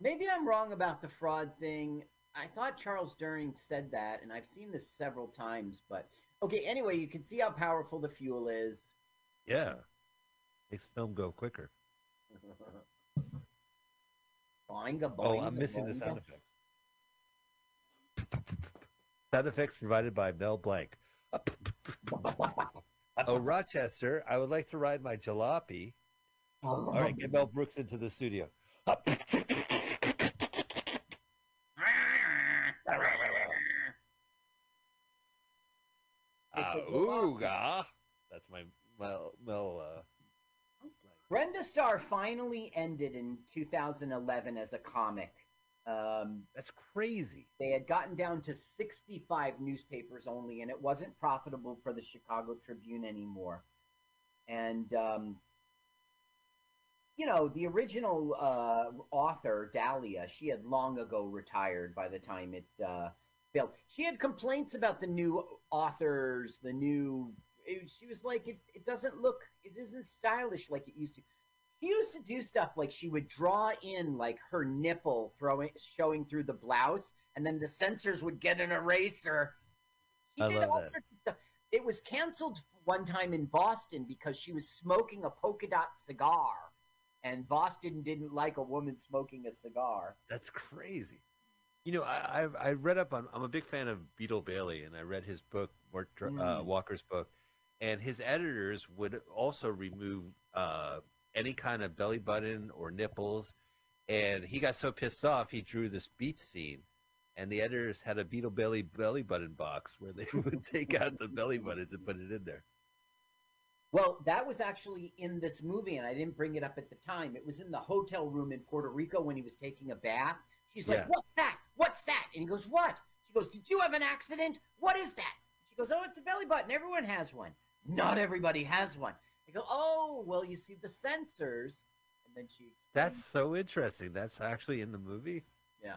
A: Maybe I'm wrong about the fraud thing. I thought Charles Durning said that, and I've seen this several times. But okay, anyway, you can see how powerful the fuel is.
B: Yeah, makes film go quicker.
A: Boinga,
B: Oh, I'm missing the sound effect. Sound effects provided by Mel Blanc. Oh, Rochester, I would like to ride my jalopy. All right, get Mel Brooks into the studio. Ah,
A: It's a jalopy.
B: ooga. That's my Mel. Mel uh,
A: Brenda Starr finally ended in 2011 as a comic. Um,
B: that's crazy.
A: they had gotten down to 65 newspapers only, and it wasn't profitable for the Chicago Tribune anymore. And, um, you know, the original uh, author, Dahlia, she had long ago retired by the time it uh, failed. She had complaints about the new authors, the new. It, she was like, it, it doesn't look, it isn't stylish like it used to. She used to do stuff like she would draw in like her nipple throwing showing through the blouse, and then the censors would get an eraser. She
B: I
A: did
B: love
A: all
B: that.
A: sorts of stuff. It was canceled one time in Boston because she was smoking a polka dot cigar, and Boston didn't like a woman smoking a cigar.
B: That's crazy. You know, I, I've I read up on. I'm a big fan of Beetle Bailey, and I read his book, Mort uh,
A: Mm.
B: Walker's book, and his editors would also remove uh, any kind of belly button or nipples, and he got so pissed off he drew this beach scene, and the editors had a Beetle Bailey belly button box where they would take out the belly buttons and put it in there.
A: Well, that was actually in this movie, and I didn't bring it up at the time. It was in the hotel room in Puerto Rico when he was taking a bath. She's like,
B: Yeah.
A: "What's that? What's that?" And he goes, "What?" She goes, "Did you have an accident? What is that?" She goes, "Oh, it's a belly button. Everyone has one." Not everybody has one. I go, oh, well, you see the sensors, and then she. explains-
B: That's so interesting. That's actually in the movie.
A: yeah.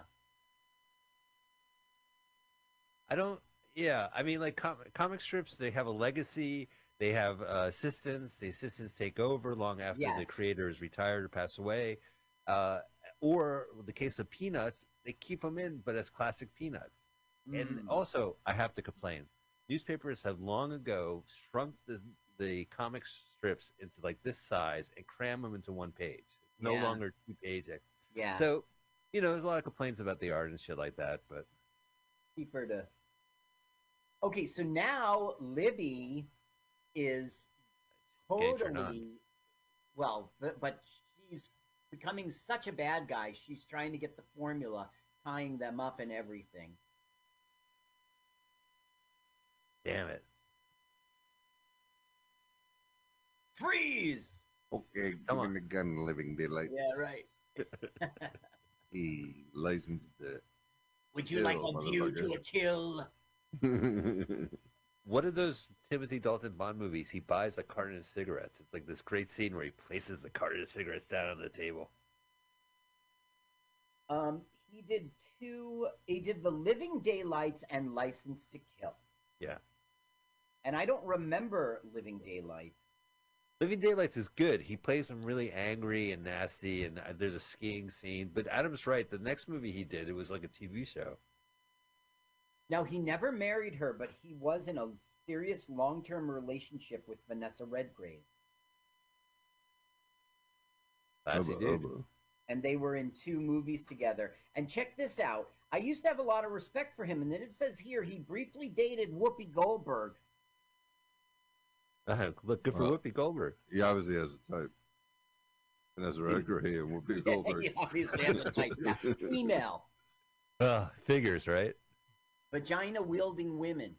B: I don't. Yeah, I mean, like com- comic strips, they have a legacy. They have uh, assistants. The assistants take over long after the creator is retired or passed away. Uh, or the case of Peanuts, they keep them in, but as classic Peanuts. And
A: Mm.
B: also, I have to complain. Newspapers have long ago shrunk the the comic strips into like this size and cram them into one page. No
A: Yeah.
B: longer two pages.
A: yeah.
B: So, you know, there's a lot of complaints about the art and shit like that. But
A: her to. Okay, so now Libby is
B: Gay or not.
A: totally well, but, but she's becoming such a bad guy. She's trying to get the formula, tying them up and everything.
B: Damn it,
A: Freeze!
C: Okay,
B: Come
C: give
B: on.
C: me the gun, living daylight.
A: Yeah, right.
C: He licensed the.
A: Would you
C: Ew,
A: like a view to
C: motherfucker.
A: a kill?
B: What are those Timothy Dalton Bond movies? He buys a carton of cigarettes. It's like this great scene where he places the carton of cigarettes down on the table.
A: Um, he did two. He did the Living Daylights and License to Kill.
B: Yeah.
A: And I don't remember Living Daylights.
B: Living Daylights is good. He plays them really angry and nasty, and uh, there's a skiing scene. But Adam's right. The next movie he did, it was like a TV show.
A: Now he never married her, but he was in a serious long-term relationship with Vanessa Redgrave,
B: Classy
C: Hubba,
B: dude.
A: and they were in two movies together. And check this out: I used to have a lot of respect for him, and then it says here he briefly dated Whoopi Goldberg.
B: Uh, look good for
C: Well-
B: Whoopi Goldberg.
C: He obviously has a type. And as a Redgrave and Whoopi Goldberg.
A: he obviously has a type. Yeah, female,
B: Uh, figures, right?
A: vagina-wielding women.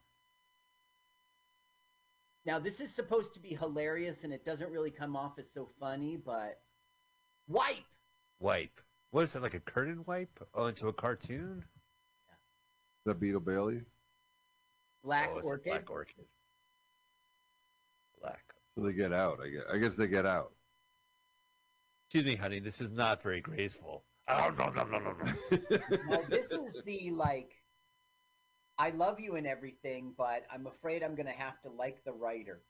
A: Now this is supposed to be hilarious, and it doesn't really come off as so funny, but wipe.
B: Wipe. What is it like a curtain wipe? Oh, into a cartoon?
C: Is that Beetle Bailey?
A: Black
B: oh, it's a
A: orchid.
B: Black orchid. Black.
C: So they get out. I guess. I guess they get out.
B: Excuse me, honey. This is not very graceful. Oh, no, no, no, no, no.
A: Now this is the like I love you and everything, but I'm afraid I'm gonna have to like the writer.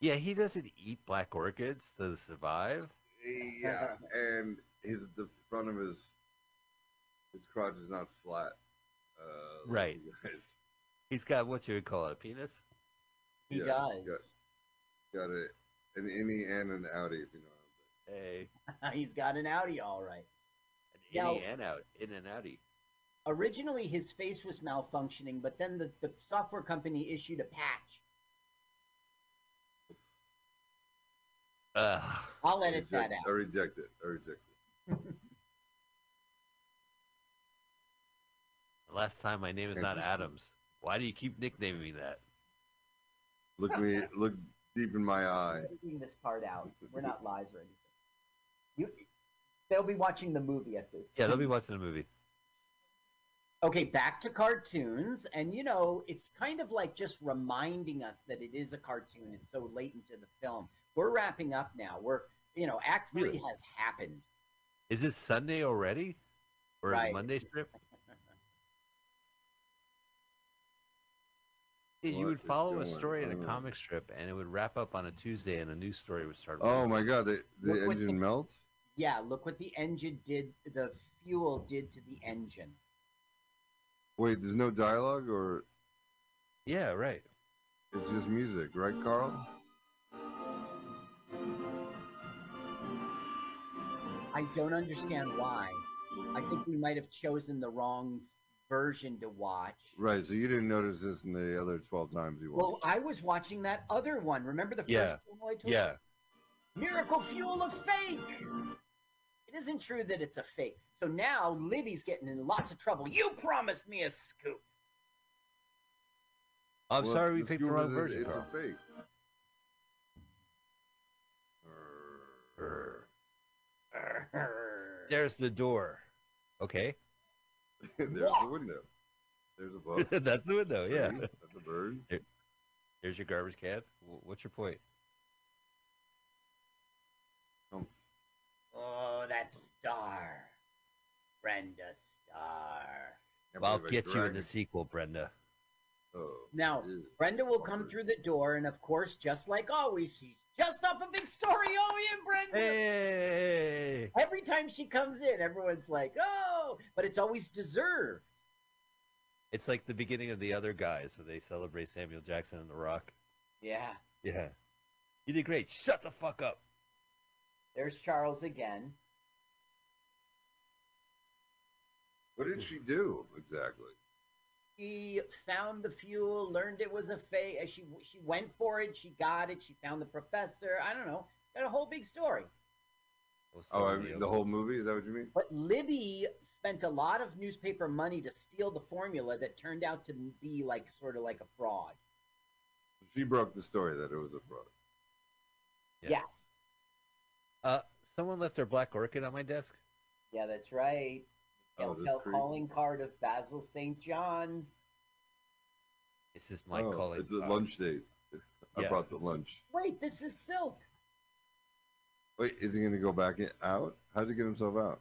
B: Yeah, he doesn't eat black orchids to survive.
C: yeah, and his the front of his his crotch is not flat. Uh,
B: Right.
C: you.
B: He's got what you would call a penis.
A: He
C: Yeah,
A: does.
C: Got it. An innie and an outie, if you know what
B: Hey,
A: He's got an Audi all right.
B: an
A: Now-
B: and out, in and outie.
A: Originally his face was malfunctioning, but then the, the software company issued a patch.
B: Ugh.
A: I'll
C: I'm
A: edit that
C: I reject it. I reject it.
B: Last time my name is not Adams. Why do you keep nicknaming me that?
C: Look me, look deep in my eye.
A: Taking this part out. We're not live or anything. You they'll be watching the movie at this.
B: Yeah, they'll be watching the movie.
A: Okay, back to cartoons, and you know, it's kind of like just reminding us that it is a cartoon. It's so late into the film. We're wrapping up now. We're, you know, Act Three
B: Really?
A: has happened.
B: Is it Sunday already? Or
A: Right.
B: it Monday strip? You would follow a
C: going
B: story in a comic strip, and it would wrap up on a Tuesday, and a new story would start.
C: Oh my god, the, the
A: Look
C: engine
A: the-
C: melts?
A: Yeah, look what the engine did. The fuel did to the engine.
C: Wait, there's no dialogue or
B: Yeah, right.
C: it's just music, right, Carl?
A: I don't understand why. I think we might have chosen the wrong version to watch.
C: Right, so you didn't notice this in the other 12 times you watched. Well.
A: I was watching that other one. Remember the first
B: Yeah.
A: channel I told you?
B: Yeah.
A: Miracle fuel of fake. It isn't true that it's a fake. So now Libby's getting in lots of trouble. You promised me a scoop.
B: I'm
C: Well,
B: sorry we
C: the
B: picked the wrong
C: is-
B: version.
C: It's
B: Carl.
C: a fake.
B: There's the door. Okay.
C: There's the window. There's a boat.
B: That's the window, yeah.
C: Tree, That's a bird.
B: Here's your garbage can. What's your point?
A: Oh, that star. Brenda Starr.
C: Can't
B: Well, I'll get you in the sequel, Brenda.
C: Oh,
A: Now. Brenda will come through the door, and of course, just like always, she's just up a big story. Oh, yeah, Brenda.
B: Hey!
A: Every time she comes in, everyone's like, oh, but it's always deserved.
B: It's like the beginning of the other guys when they celebrate Samuel Jackson and The Rock.
A: Yeah.
B: Yeah. You did great. Shut the fuck up.
A: There's Charles again.
C: What did she do exactly?
A: She found the fuel, learned it was a fake. She she went for it. She got it. She found the professor. I don't know. Got a whole big story.
B: Well,
C: Oh, I mean, the whole movie? Is that what you mean?
A: But Libby spent a lot of newspaper money to steal the formula that turned out to be like sort of like a fraud.
C: She broke the story that it was a fraud.
B: Yeah.
A: Yes.
B: Uh, someone left their black orchid on my desk.
A: Yeah, that's right.
C: Oh, that's
A: Telltale
C: creepy.
A: calling card of Basil St. John.
B: This is my
C: oh,
B: calling.
C: It's a
B: card.
C: lunch date. I
B: Yeah.
C: brought the lunch.
A: Wait, this is Silk.
C: Wait, is he going to go back in, out? How'd he get himself out?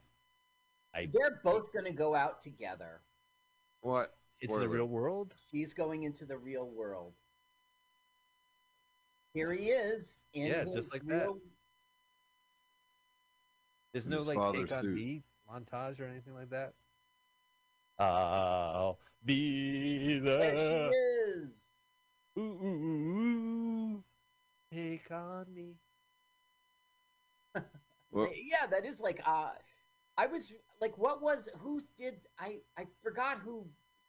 B: I,
A: They're both going to go out together.
C: What?
B: it's the real world.
A: She's going into the real world. Here he is in
B: Yeah, just like that. There's
C: In
B: no like take on
C: suit.
B: me montage or anything like that. I'll be
A: There
B: there.
A: she is.
B: Ooh, ooh, ooh, ooh. Take on me.
C: Well,
A: yeah, that is like uh I was like what was who did I I forgot who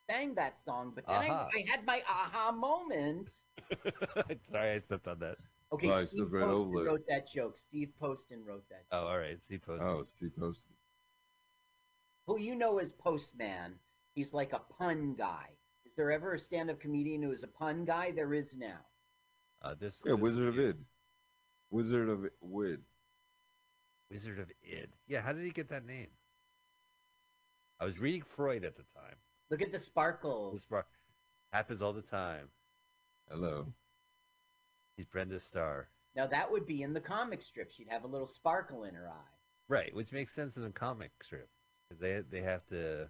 A: sang that song, but then
B: Aha.
A: I, I had my aha moment.
B: Sorry, I stepped on that.
A: Okay,
C: Well, I
A: Steve
C: stepped
A: Poston wrote that joke. Steve Poston wrote that.
B: Oh, all right. Steve post.
C: oh, Steve Poston.
A: Who you know as Postman. He's like a pun guy. Is there ever a stand-up comedian who is a pun guy? There is now.
B: Uh, this.
C: Yeah, Wizard of Id. Wizard of Wid.
B: Wizard of Id. Yeah, how did he get that name? I was reading Freud at the time.
A: Look at the sparkles.
B: This bar- happens all the time.
C: Hello.
B: He's Brenda Starr.
A: Now that would be in the comic strip. She'd have a little sparkle in her eye.
B: Right, which makes sense in a comic strip because they they have to.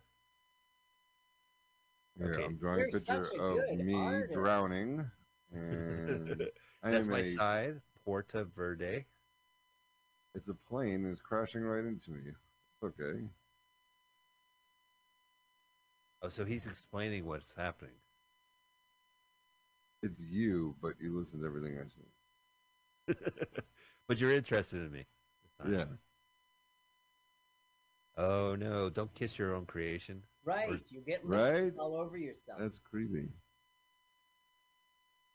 C: Yeah,
B: Okay.
C: I'm drawing a
A: You're
C: picture
A: a
C: of me
A: artist.
C: drowning. And I
B: That's my
C: a-
B: side. Porta Verde.
C: It's a plane and it's crashing right into me. It's okay.
B: Oh, so he's explaining what's happening.
C: It's you, but you listen to everything I say.
B: but you're interested in me.
C: Yeah.
B: Oh no! Don't kiss your own creation.
A: Right.
B: Or-
A: You get
C: Right?
A: lipstick all over yourself.
C: That's creepy.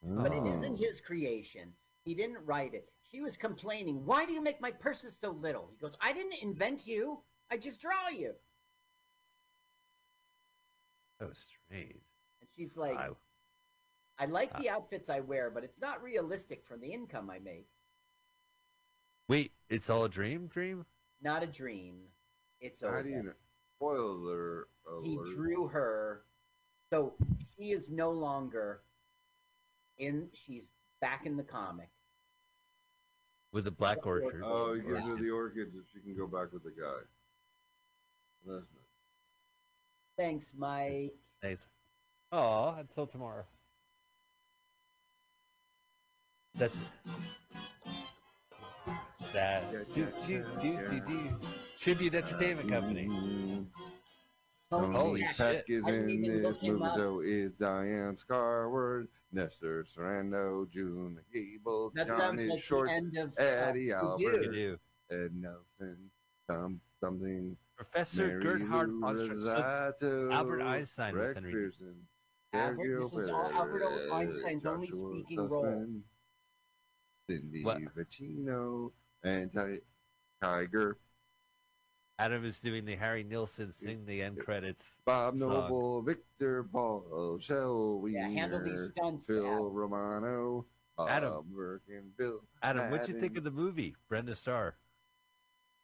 A: But it
C: Oh.
A: isn't his creation. He didn't write it. She was complaining, Why do you make my purses so little? He goes, I didn't invent you. I just draw you.
B: So strange.
A: And she's like,
B: I-
A: I like ah. the outfits I wear, but it's not realistic for the income I make.
B: Wait, it's all a dream. Dream.
A: Not a dream. It's
C: How
A: over.
C: do you know? Spoiler alert.
A: He drew her. So she is no longer in, she's back in the comic.
B: With the black
A: Black
B: orchard.
C: Oh, you
A: Yeah.
C: can do the orchids if she can go back with the guy. That's nice.
A: Thanks, Mike.
B: Thanks. Oh, until tomorrow. That's that.
C: Yeah,
B: Do,
C: yeah,
B: do,
C: yeah,
B: do,
C: yeah.
B: do, do. Tribute Entertainment Company.
C: Mm,
A: Tony
B: Holy
C: Tony
B: shit.
C: Peck is
A: I
C: in this movie, so is Diane Scarwid, Nestor Serrano, June Gable,
A: That
C: Johnny
A: sounds like
C: Short,
A: end of uh,
C: Eddie
A: Scooby-Doo.
C: Albert.
B: You do.
C: Ed Nelson, some something.
B: Professor
C: Mary
B: Gerhard
C: Lou
B: von Stra- so
C: Rosato,
B: Albert Einstein was
C: Rex
B: Henry.
C: Pearson,
A: Albert-
C: Sergio
A: this is all Albert
C: Perez,
A: Einstein's only
C: Joshua
A: speaking role.
C: Cindy
B: What?
C: Vecino, and Ti- Tiger,
B: Adam is doing the Harry Nilsson sing the end credits.
C: Bob
B: Song.
C: Noble, Victor Paul, Shell
A: Yeah, handle these stunts.
C: Phil
A: Al.
C: Romano, Bob
B: Adam.
C: Birkin, Bill.
B: Adam, what'd you think of the movie? Brenda Starr.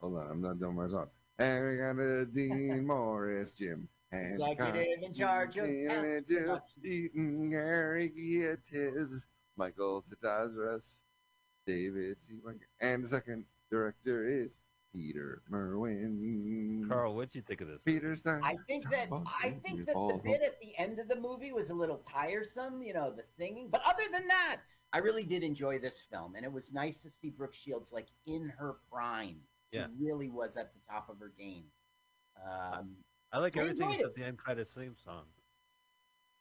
C: Hold on, I'm not done my song. And we got a Dean Morris, Jim.
A: Executive in charge of
C: Hancock, and Jim
A: production.
C: Eaton, Gary Gietes, Michael Tatazarus, David C. Mike, and the second director is Peter Merwin.
B: Carl, what'd you think of this?
C: Peter Stein.
A: I think that I think that the bit at the end of the movie was a little tiresome, you know, the singing. But other than that, I really did enjoy this film, and it was nice to see Brooke Shields like in her prime.
B: Yeah.
A: She really was at the top of her game. Um,
B: I like
A: I
B: everything
A: enjoyed
B: except the end credits theme song.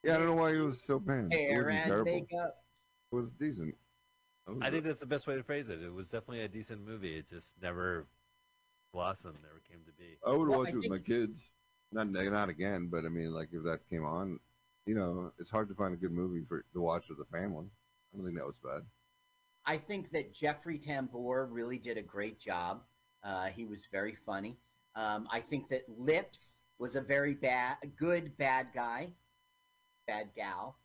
C: Yeah, I don't know why it was so banned. It
A: hair
C: wasn't
A: and makeup.
C: It was decent. Was
B: I think that's the best way to phrase it. It was definitely a decent movie. It just never blossomed, never came to be.
C: I would
A: Well,
C: watch
A: I
C: it with my kids. Not not again, but I mean, like if that came on, you know, it's hard to find a good movie for to watch with the family. I don't think that was bad.
A: I think that Jeffrey Tambor really did a great job. Uh, he was very funny. Um, I think that Lips was a very bad, good bad guy, bad gal,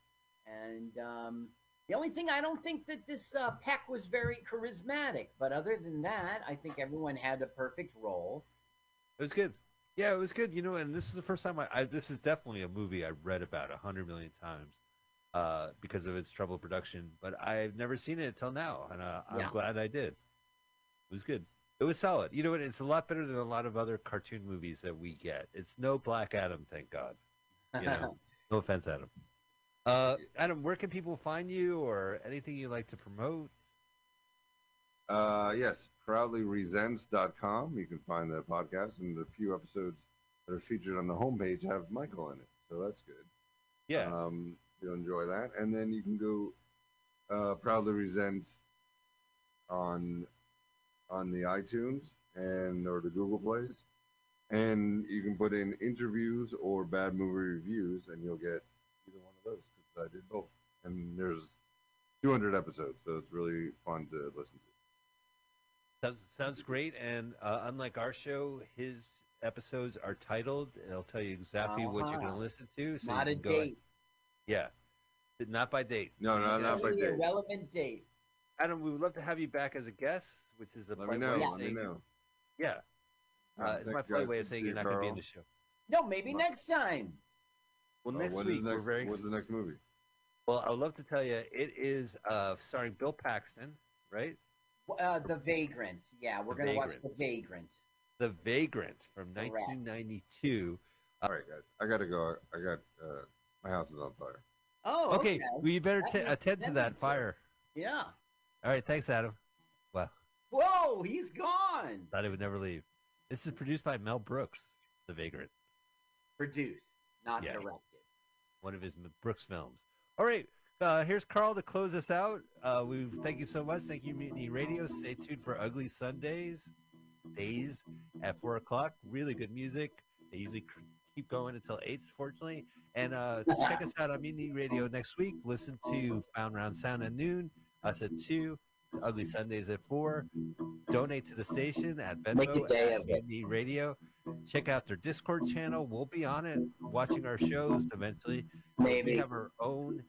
A: and um, the only thing I don't think that this uh, Peck was very charismatic. But other than that, I think everyone had a perfect role.
B: It was good. Yeah, it was good. You know, and this is the first time I, I this is definitely a movie I've read about a hundred million times uh, because of its troubled production. But I've never seen it until now, and uh, I'm
A: Yeah.
B: glad I did. It was good. It was solid. You know what? It's a lot better than a lot of other cartoon movies that we get. It's no Black Adam, thank God. You know, no offense, Adam. Uh, Adam, where can people find you, or anything you like to promote?
C: Uh, yes, proudlyresents.com. You can find the podcast and the few episodes that are featured on the homepage have Michael in it, so that's good.
B: Yeah,
C: Um, you'll enjoy that, and then you can go uh, proudly resents on on the iTunes and or the Google plays, and you can put in interviews or bad movie reviews, and you'll get I did both. And there's 200 episodes, so it's really fun to listen to.
B: Sounds, sounds great. And uh, unlike our show, his episodes are titled. It'll tell you exactly what you're going
A: Uh-huh.
B: to listen to. So
A: Not a
B: can go
A: date.
B: Yeah, not by date.
C: No, no,
B: Yeah.
C: not by
A: Only
C: date.
A: a relevant date.
B: Adam, we would love to have you back as a guest, which is a
C: Let me know.
B: way of
C: Let me know.
B: Yeah,
C: All
B: uh, it's my
C: thanks,
B: polite way of saying
C: see
B: you're not going to be in the show.
A: No, maybe
C: Well-
A: next time.
B: Well,
C: Uh,
B: next
C: what is
B: week
C: next,
B: we're very.
C: What's the next movie?
B: Well, I would love to tell you it is uh, starring Bill Paxton, right?
A: Uh, the Vagrant. Yeah, we're gonna watch The Vagrant.
B: The Vagrant from
A: Correct.
B: 1992.
C: All right, guys, I gotta go. I got uh, my house is on fire.
A: Oh,
B: Okay,
A: okay.
B: well, you better t- attend to
A: that
B: that fire.
A: Yeah.
B: All right, thanks, Adam. Well,
A: Whoa, he's gone.
B: thought he would never leave. This is produced by Mel Brooks, The Vagrant,
A: Produced, not
B: Yeah.
A: directed.
B: one of his Brooks films. All right, uh, here's Carl to close us out. Uh, we thank you so much. Thank you, Mutiny Radio. Stay tuned for Ugly Sundays days at four o'clock. Really good music. They usually keep going until eight, fortunately. And uh, check us out on Mutiny Radio next week. Listen to Found Round Sound at noon. Us at two. Ugly Sundays at four. Donate to the station at Venmo
A: Make a day
B: at. Mutiny Radio. Check out their Discord channel. We'll be on it, watching our shows eventually. We
A: Maybe.
B: have our own.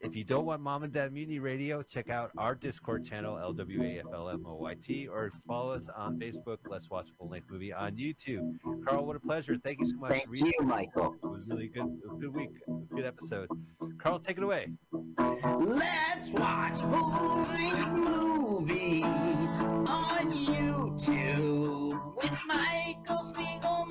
B: If you don't want Mom and Dad Mutiny Radio, check out our Discord channel, LWAFLMOYT, or follow us on Facebook. Let's watch full length movie on YouTube. Carl, what a pleasure. Thank you so much.
A: Thank you, Michael.
B: It was really good. A good week. Good episode. Carl, take it away.
A: Let's watch full-length movie on YouTube with Michael Spiegelman.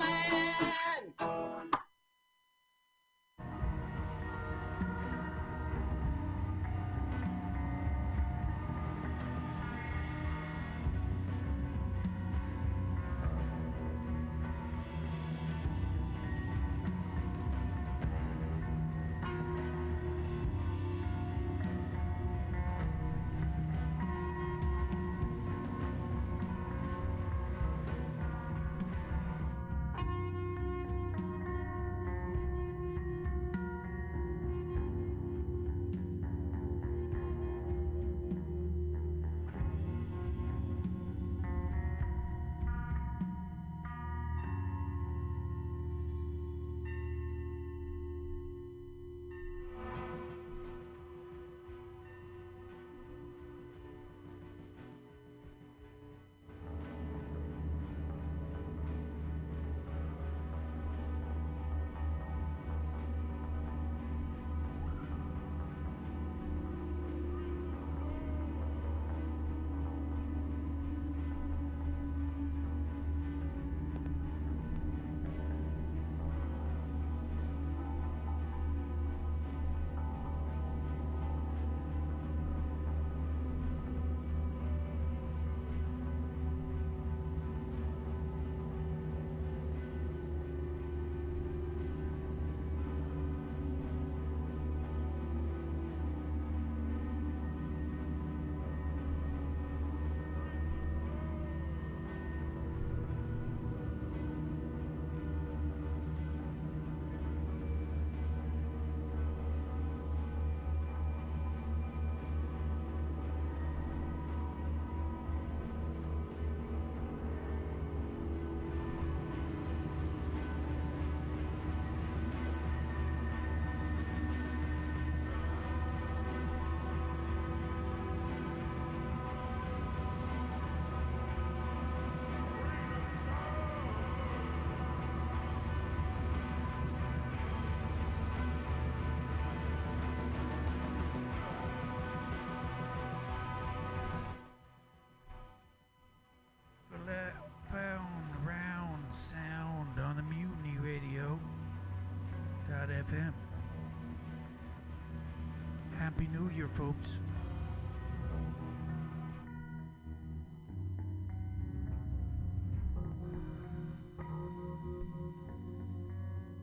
E: Folks.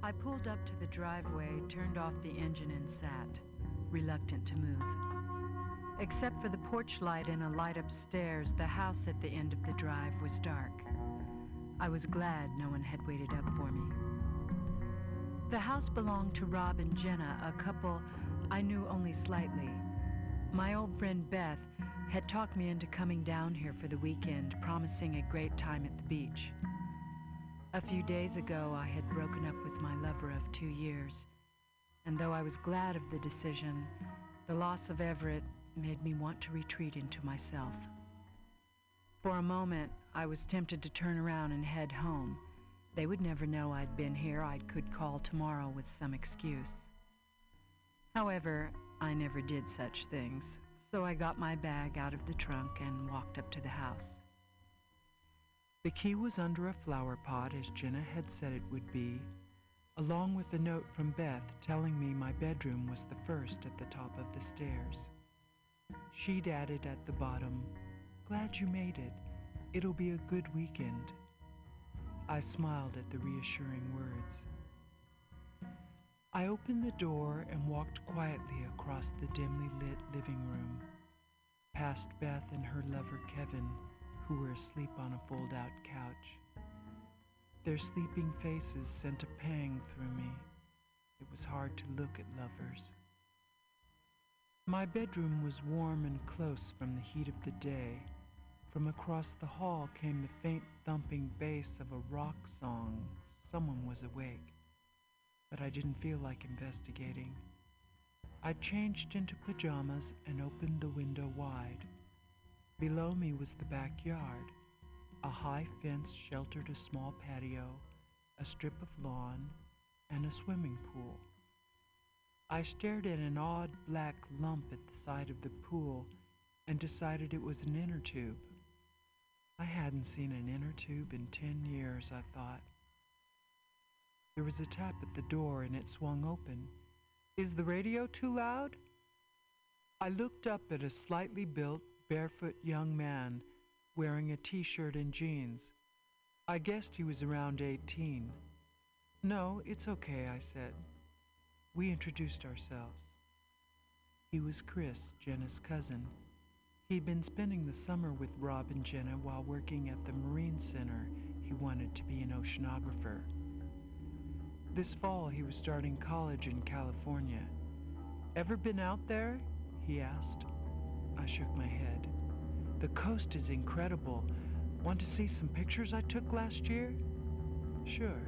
F: I pulled up to the driveway, turned off the engine, and sat, reluctant to move. Except for the porch light and a light upstairs, the house at the end of the drive was dark. I was glad no one had waited up for me. The house belonged to Rob and Jenna, a couple I knew only slightly. My old friend Beth had talked me into coming down here for the weekend, promising a great time at the beach. A few days ago, I had broken up with my lover of two years, and though I was glad of the decision, the loss of Everett made me want to retreat into myself. For a moment, I was tempted to turn around and head home. They would never know I'd been here. I could call tomorrow with some excuse. However, I never did such things, so I got my bag out of the trunk and walked up to the house.
E: The key was under a flower pot, as Jenna had said it would be, along with a note from Beth telling me my bedroom was the first at the top of the stairs. She'd added at the bottom, Glad you made it. It'll be a good weekend. I smiled at the reassuring words. I opened the door and walked quietly across the dimly lit living room, past Beth and her lover Kevin, who were asleep on a fold out couch. Their sleeping faces sent a pang through me. It was hard to look at lovers. My bedroom was warm and close from the heat of the day. From across the hall came the faint thumping bass of a rock song. Someone was awake, but I didn't feel like investigating. I changed into pajamas and opened the window wide. Below me was the backyard. A high fence sheltered a small patio, a strip of lawn, and a swimming pool. I stared at an odd black lump at the side of the pool and decided it was an inner tube. I hadn't seen an inner tube in ten years, I thought. There was a tap at the door and it swung open. Is the radio too loud? I looked up at a slightly built, barefoot young man wearing a t shirt and jeans. I guessed he was around 18. No, it's okay, I said. We introduced ourselves. He was Chris, Jenna's cousin. He'd been spending the summer with Rob and Jenna while working at the Marine Center. He wanted to be an oceanographer. This fall, he was starting college in California. Ever been out there? He asked. I shook my head. The coast is incredible. Want to see some pictures I took last year? Sure.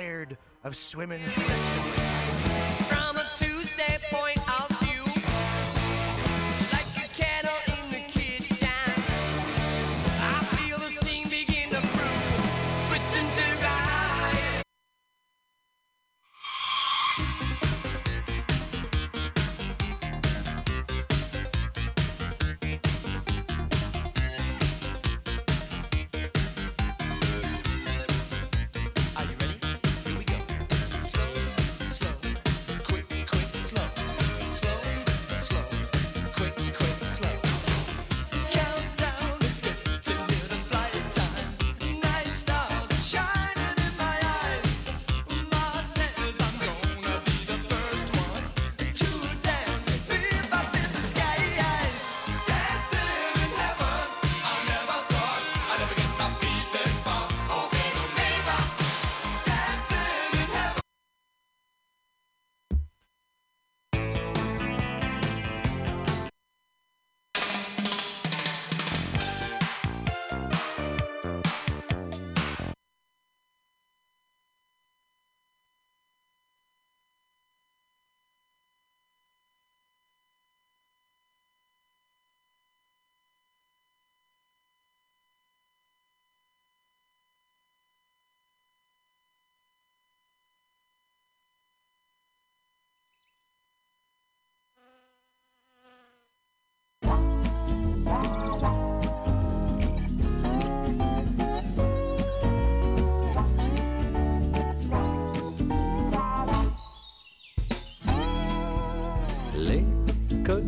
G: Tired of swimming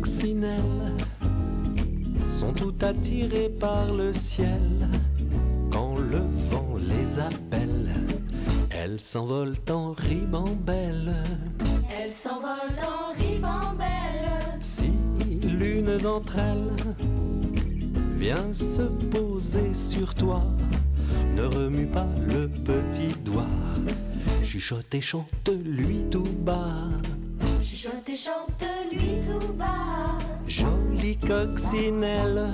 H: coccinelles sont toutes attirées par le ciel quand le vent les appelle. Elles s'envolent en ribambelle.
D: Elles s'envolent en ribambelle.
H: Si l'une d'entre elles vient se poser sur toi, ne remue pas le petit doigt. Chuchote et chante lui tout bas.
D: Chuchote et chante lui tout bas.
H: Jolie coccinelle,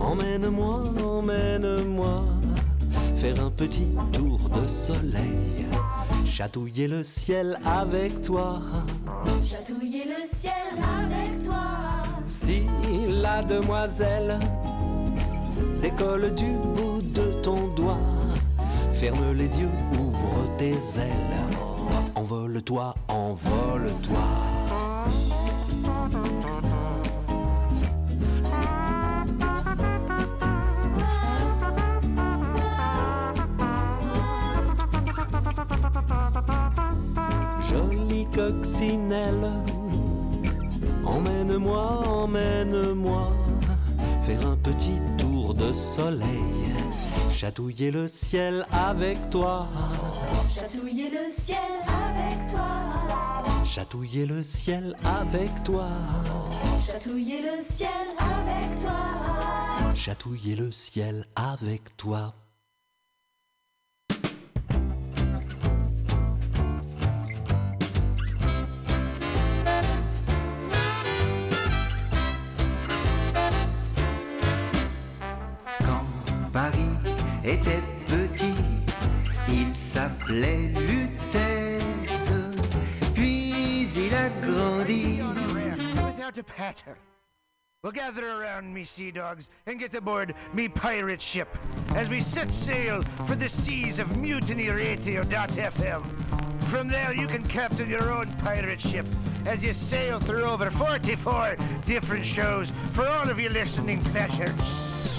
H: emmène-moi, emmène-moi faire un petit tour de soleil, chatouiller le ciel avec toi.
D: Chatouiller le ciel avec toi.
H: Si la demoiselle décolle du bout de ton doigt, ferme les yeux, ouvre tes ailes, envole-toi, envole-toi. Jolie coccinelle, emmène-moi, emmène-moi faire un petit tour de soleil, chatouiller le ciel avec toi,
D: Chatouiller le ciel avec toi.
H: Chatouiller le ciel avec toi,
D: Chatouiller le ciel avec toi.
H: chatouiller le ciel avec toi.
I: Quand Paris était petit, il s'appelait
G: Without a patter. We'll gather around me sea dogs and get aboard me pirate ship as we set sail for the seas of mutinyradio.fm. From there, you can captain your own pirate ship as you sail through over 44 different shows for all of your listening pleasure.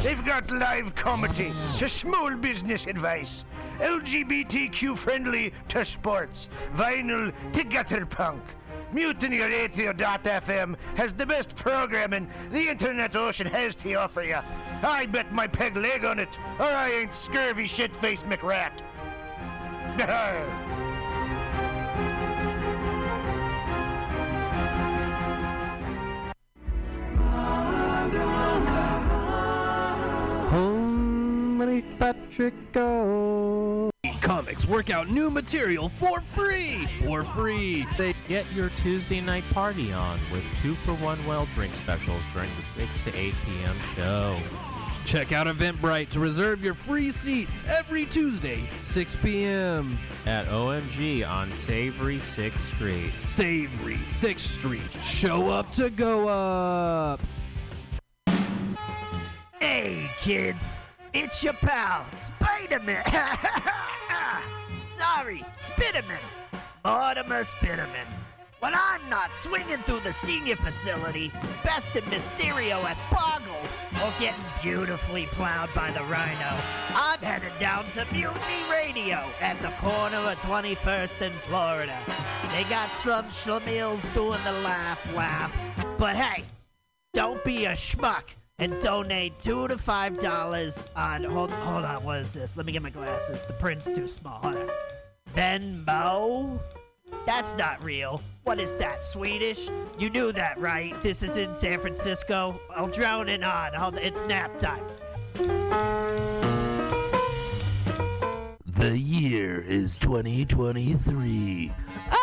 G: They've got live comedy to small business advice, LGBTQ friendly to sports, vinyl to gutter punk. MutinyRadio.fm has the best programming the internet ocean has to offer you. I bet my peg leg on it, or I ain't scurvy shit-faced McRat.
H: Homely Patrick
J: Comics work out new material for free! For free! They
K: Get your Tuesday night party on with two for one well drink specials during the 6 to 8 p.m. show.
J: Check out Eventbrite to reserve your free seat every Tuesday, 6 p.m.
L: At OMG on Savory 6th Street.
J: Savory 6th Street. Show up to go up.
M: Hey, kids, it's your pal, Spider-Man. Sorry, Spiderman. Mortimer Spiderman. When I'm not swinging through the senior facility, besting Mysterio at Boggle, or getting beautifully plowed by the Rhino, I'm headed down to Mutiny Radio at the corner of 21st and Florida. They got some schlemiels doing the laugh laugh. But hey, don't be a schmuck and donate two to five dollars on hold hold on what is this? Let me get my glasses. The print's too small. Hold on. That's not real. What is that swedish? You knew that right? This is in san francisco. I'll drone it on. Hold it's nap time.
N: The year is 2023.
O: Oh,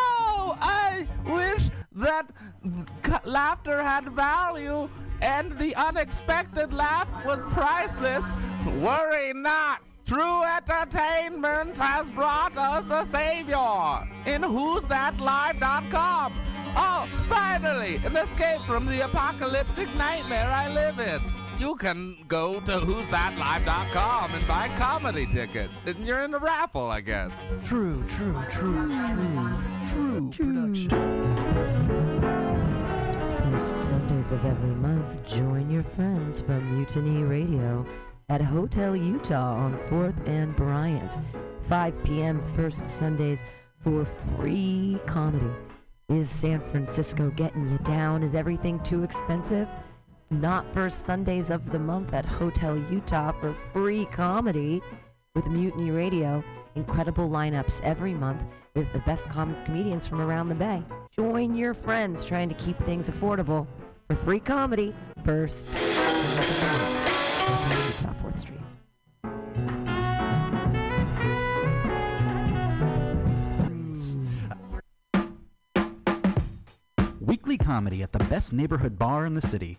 O: I wish that laughter had value and the unexpected laugh was priceless. Worry not. True entertainment has brought us a savior in who'sthatlive.com. Oh, finally, an escape from the apocalyptic nightmare I live in. You can go to who'sthatlive.com and buy comedy tickets. And you're in the raffle, I guess.
J: True, true, true, hmm. true, true hmm. production.
P: First Sundays of every month, join your friends from Mutiny Radio at Hotel Utah on 4th and Bryant. 5 p.m. first Sundays for free comedy. Is San Francisco getting you down? Is everything too expensive? Not first Sundays of the month at Hotel Utah for free comedy with Mutiny Radio. Incredible lineups every month with the best com- comedians from around the Bay. Join your friends trying to keep things affordable for free comedy first. Utah, 4th Street.
Q: Weekly comedy at the best neighborhood bar in the city.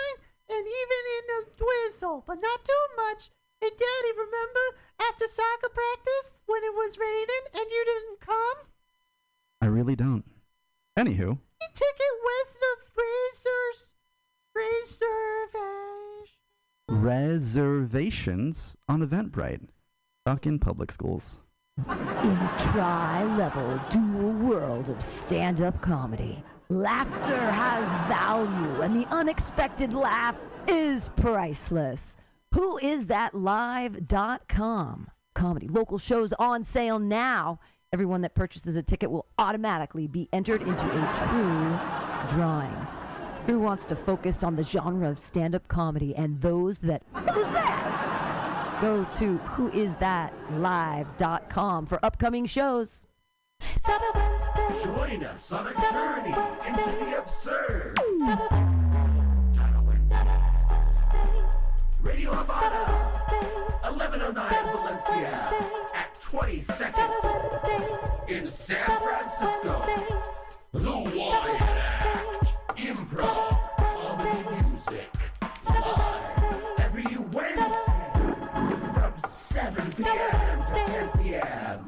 R: and even in a drizzle, but not too much. Hey, Daddy, remember after soccer practice when it was raining and you didn't come?
Q: I really don't. Anywho,
R: You ticket west of Fraser's reservation.
Q: reservations on Eventbrite. Fuck in public schools.
P: In a tri-level dual world of stand-up comedy, laughter has value and the unexpected laugh is priceless. Who is that live.com? Comedy local shows on sale now. Everyone that purchases a ticket will automatically be entered into a true drawing. Who wants to focus on the genre of stand-up comedy and those that Who's that? Go to whoisthatlive.com for upcoming shows.
S: Join us on a journey into the absurd. Radio Havana, 1109 Valencia, at 20 seconds. In San Francisco, the Wyatt Act, improv, comedy music, live every Wednesday from 7 p.m. to 10 p.m.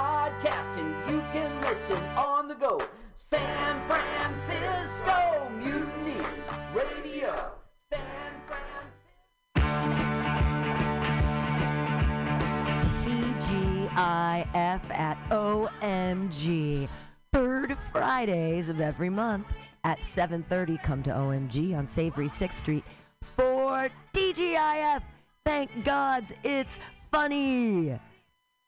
P: OMG. Third Fridays of every month at 7.30. Come to OMG on Savory 6th Street for TGIF. Thank gods it's funny.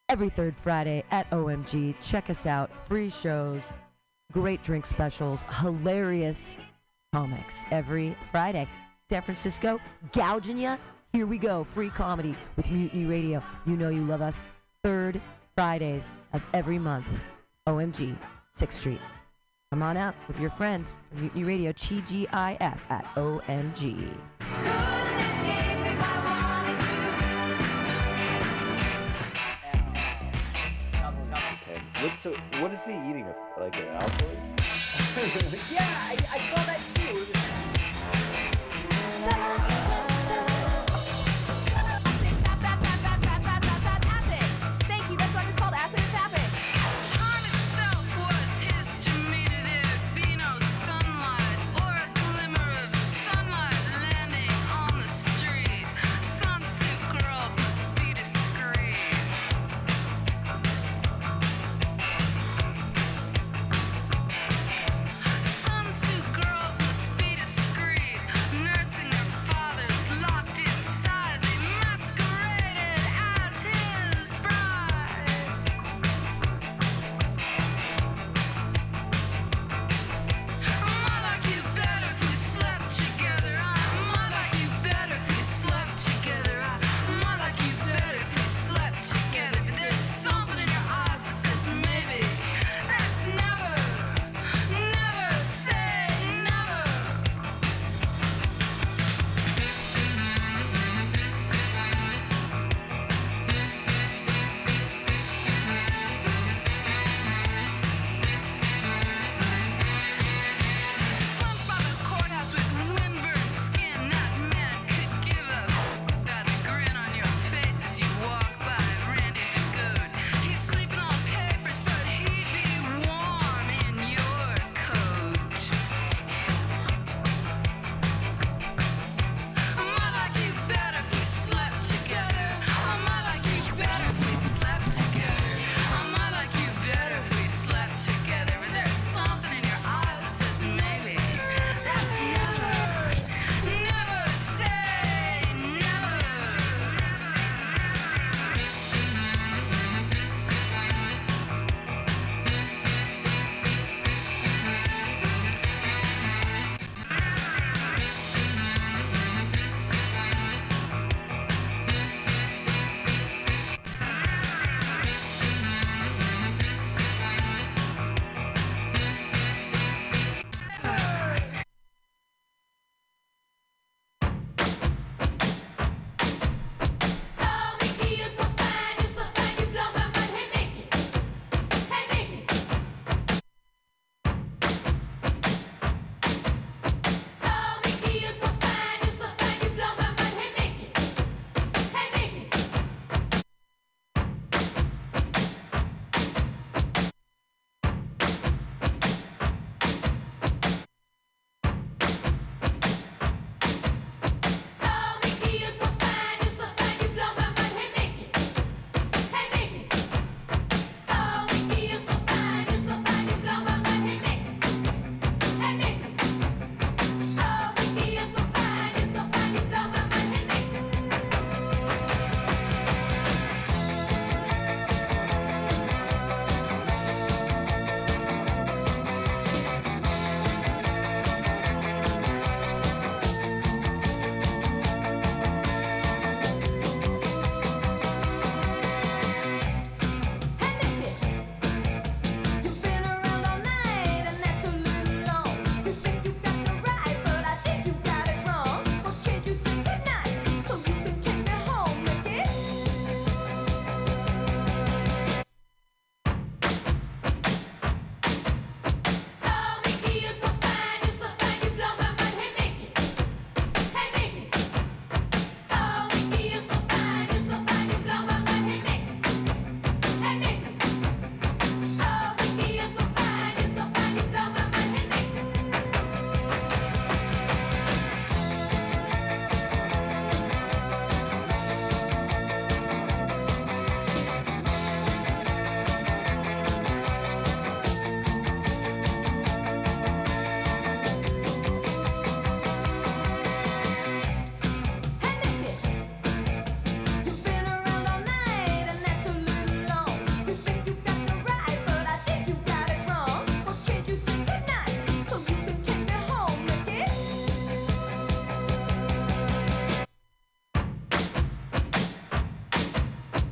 P: Every third Friday at OMG. Check us out. Free shows, great drink specials, hilarious comics every Friday. San Francisco, gouging ya. Here we go. Free comedy with Mutiny Radio. You know you love us. Third Fridays of every month. OMG, 6th Street. Come on out with your friends from Mutiny Radio, TGIF at OMG.
B: Okay. What's so, what is he eating? Like an alkaloid?
A: yeah, I, I saw that too. It was-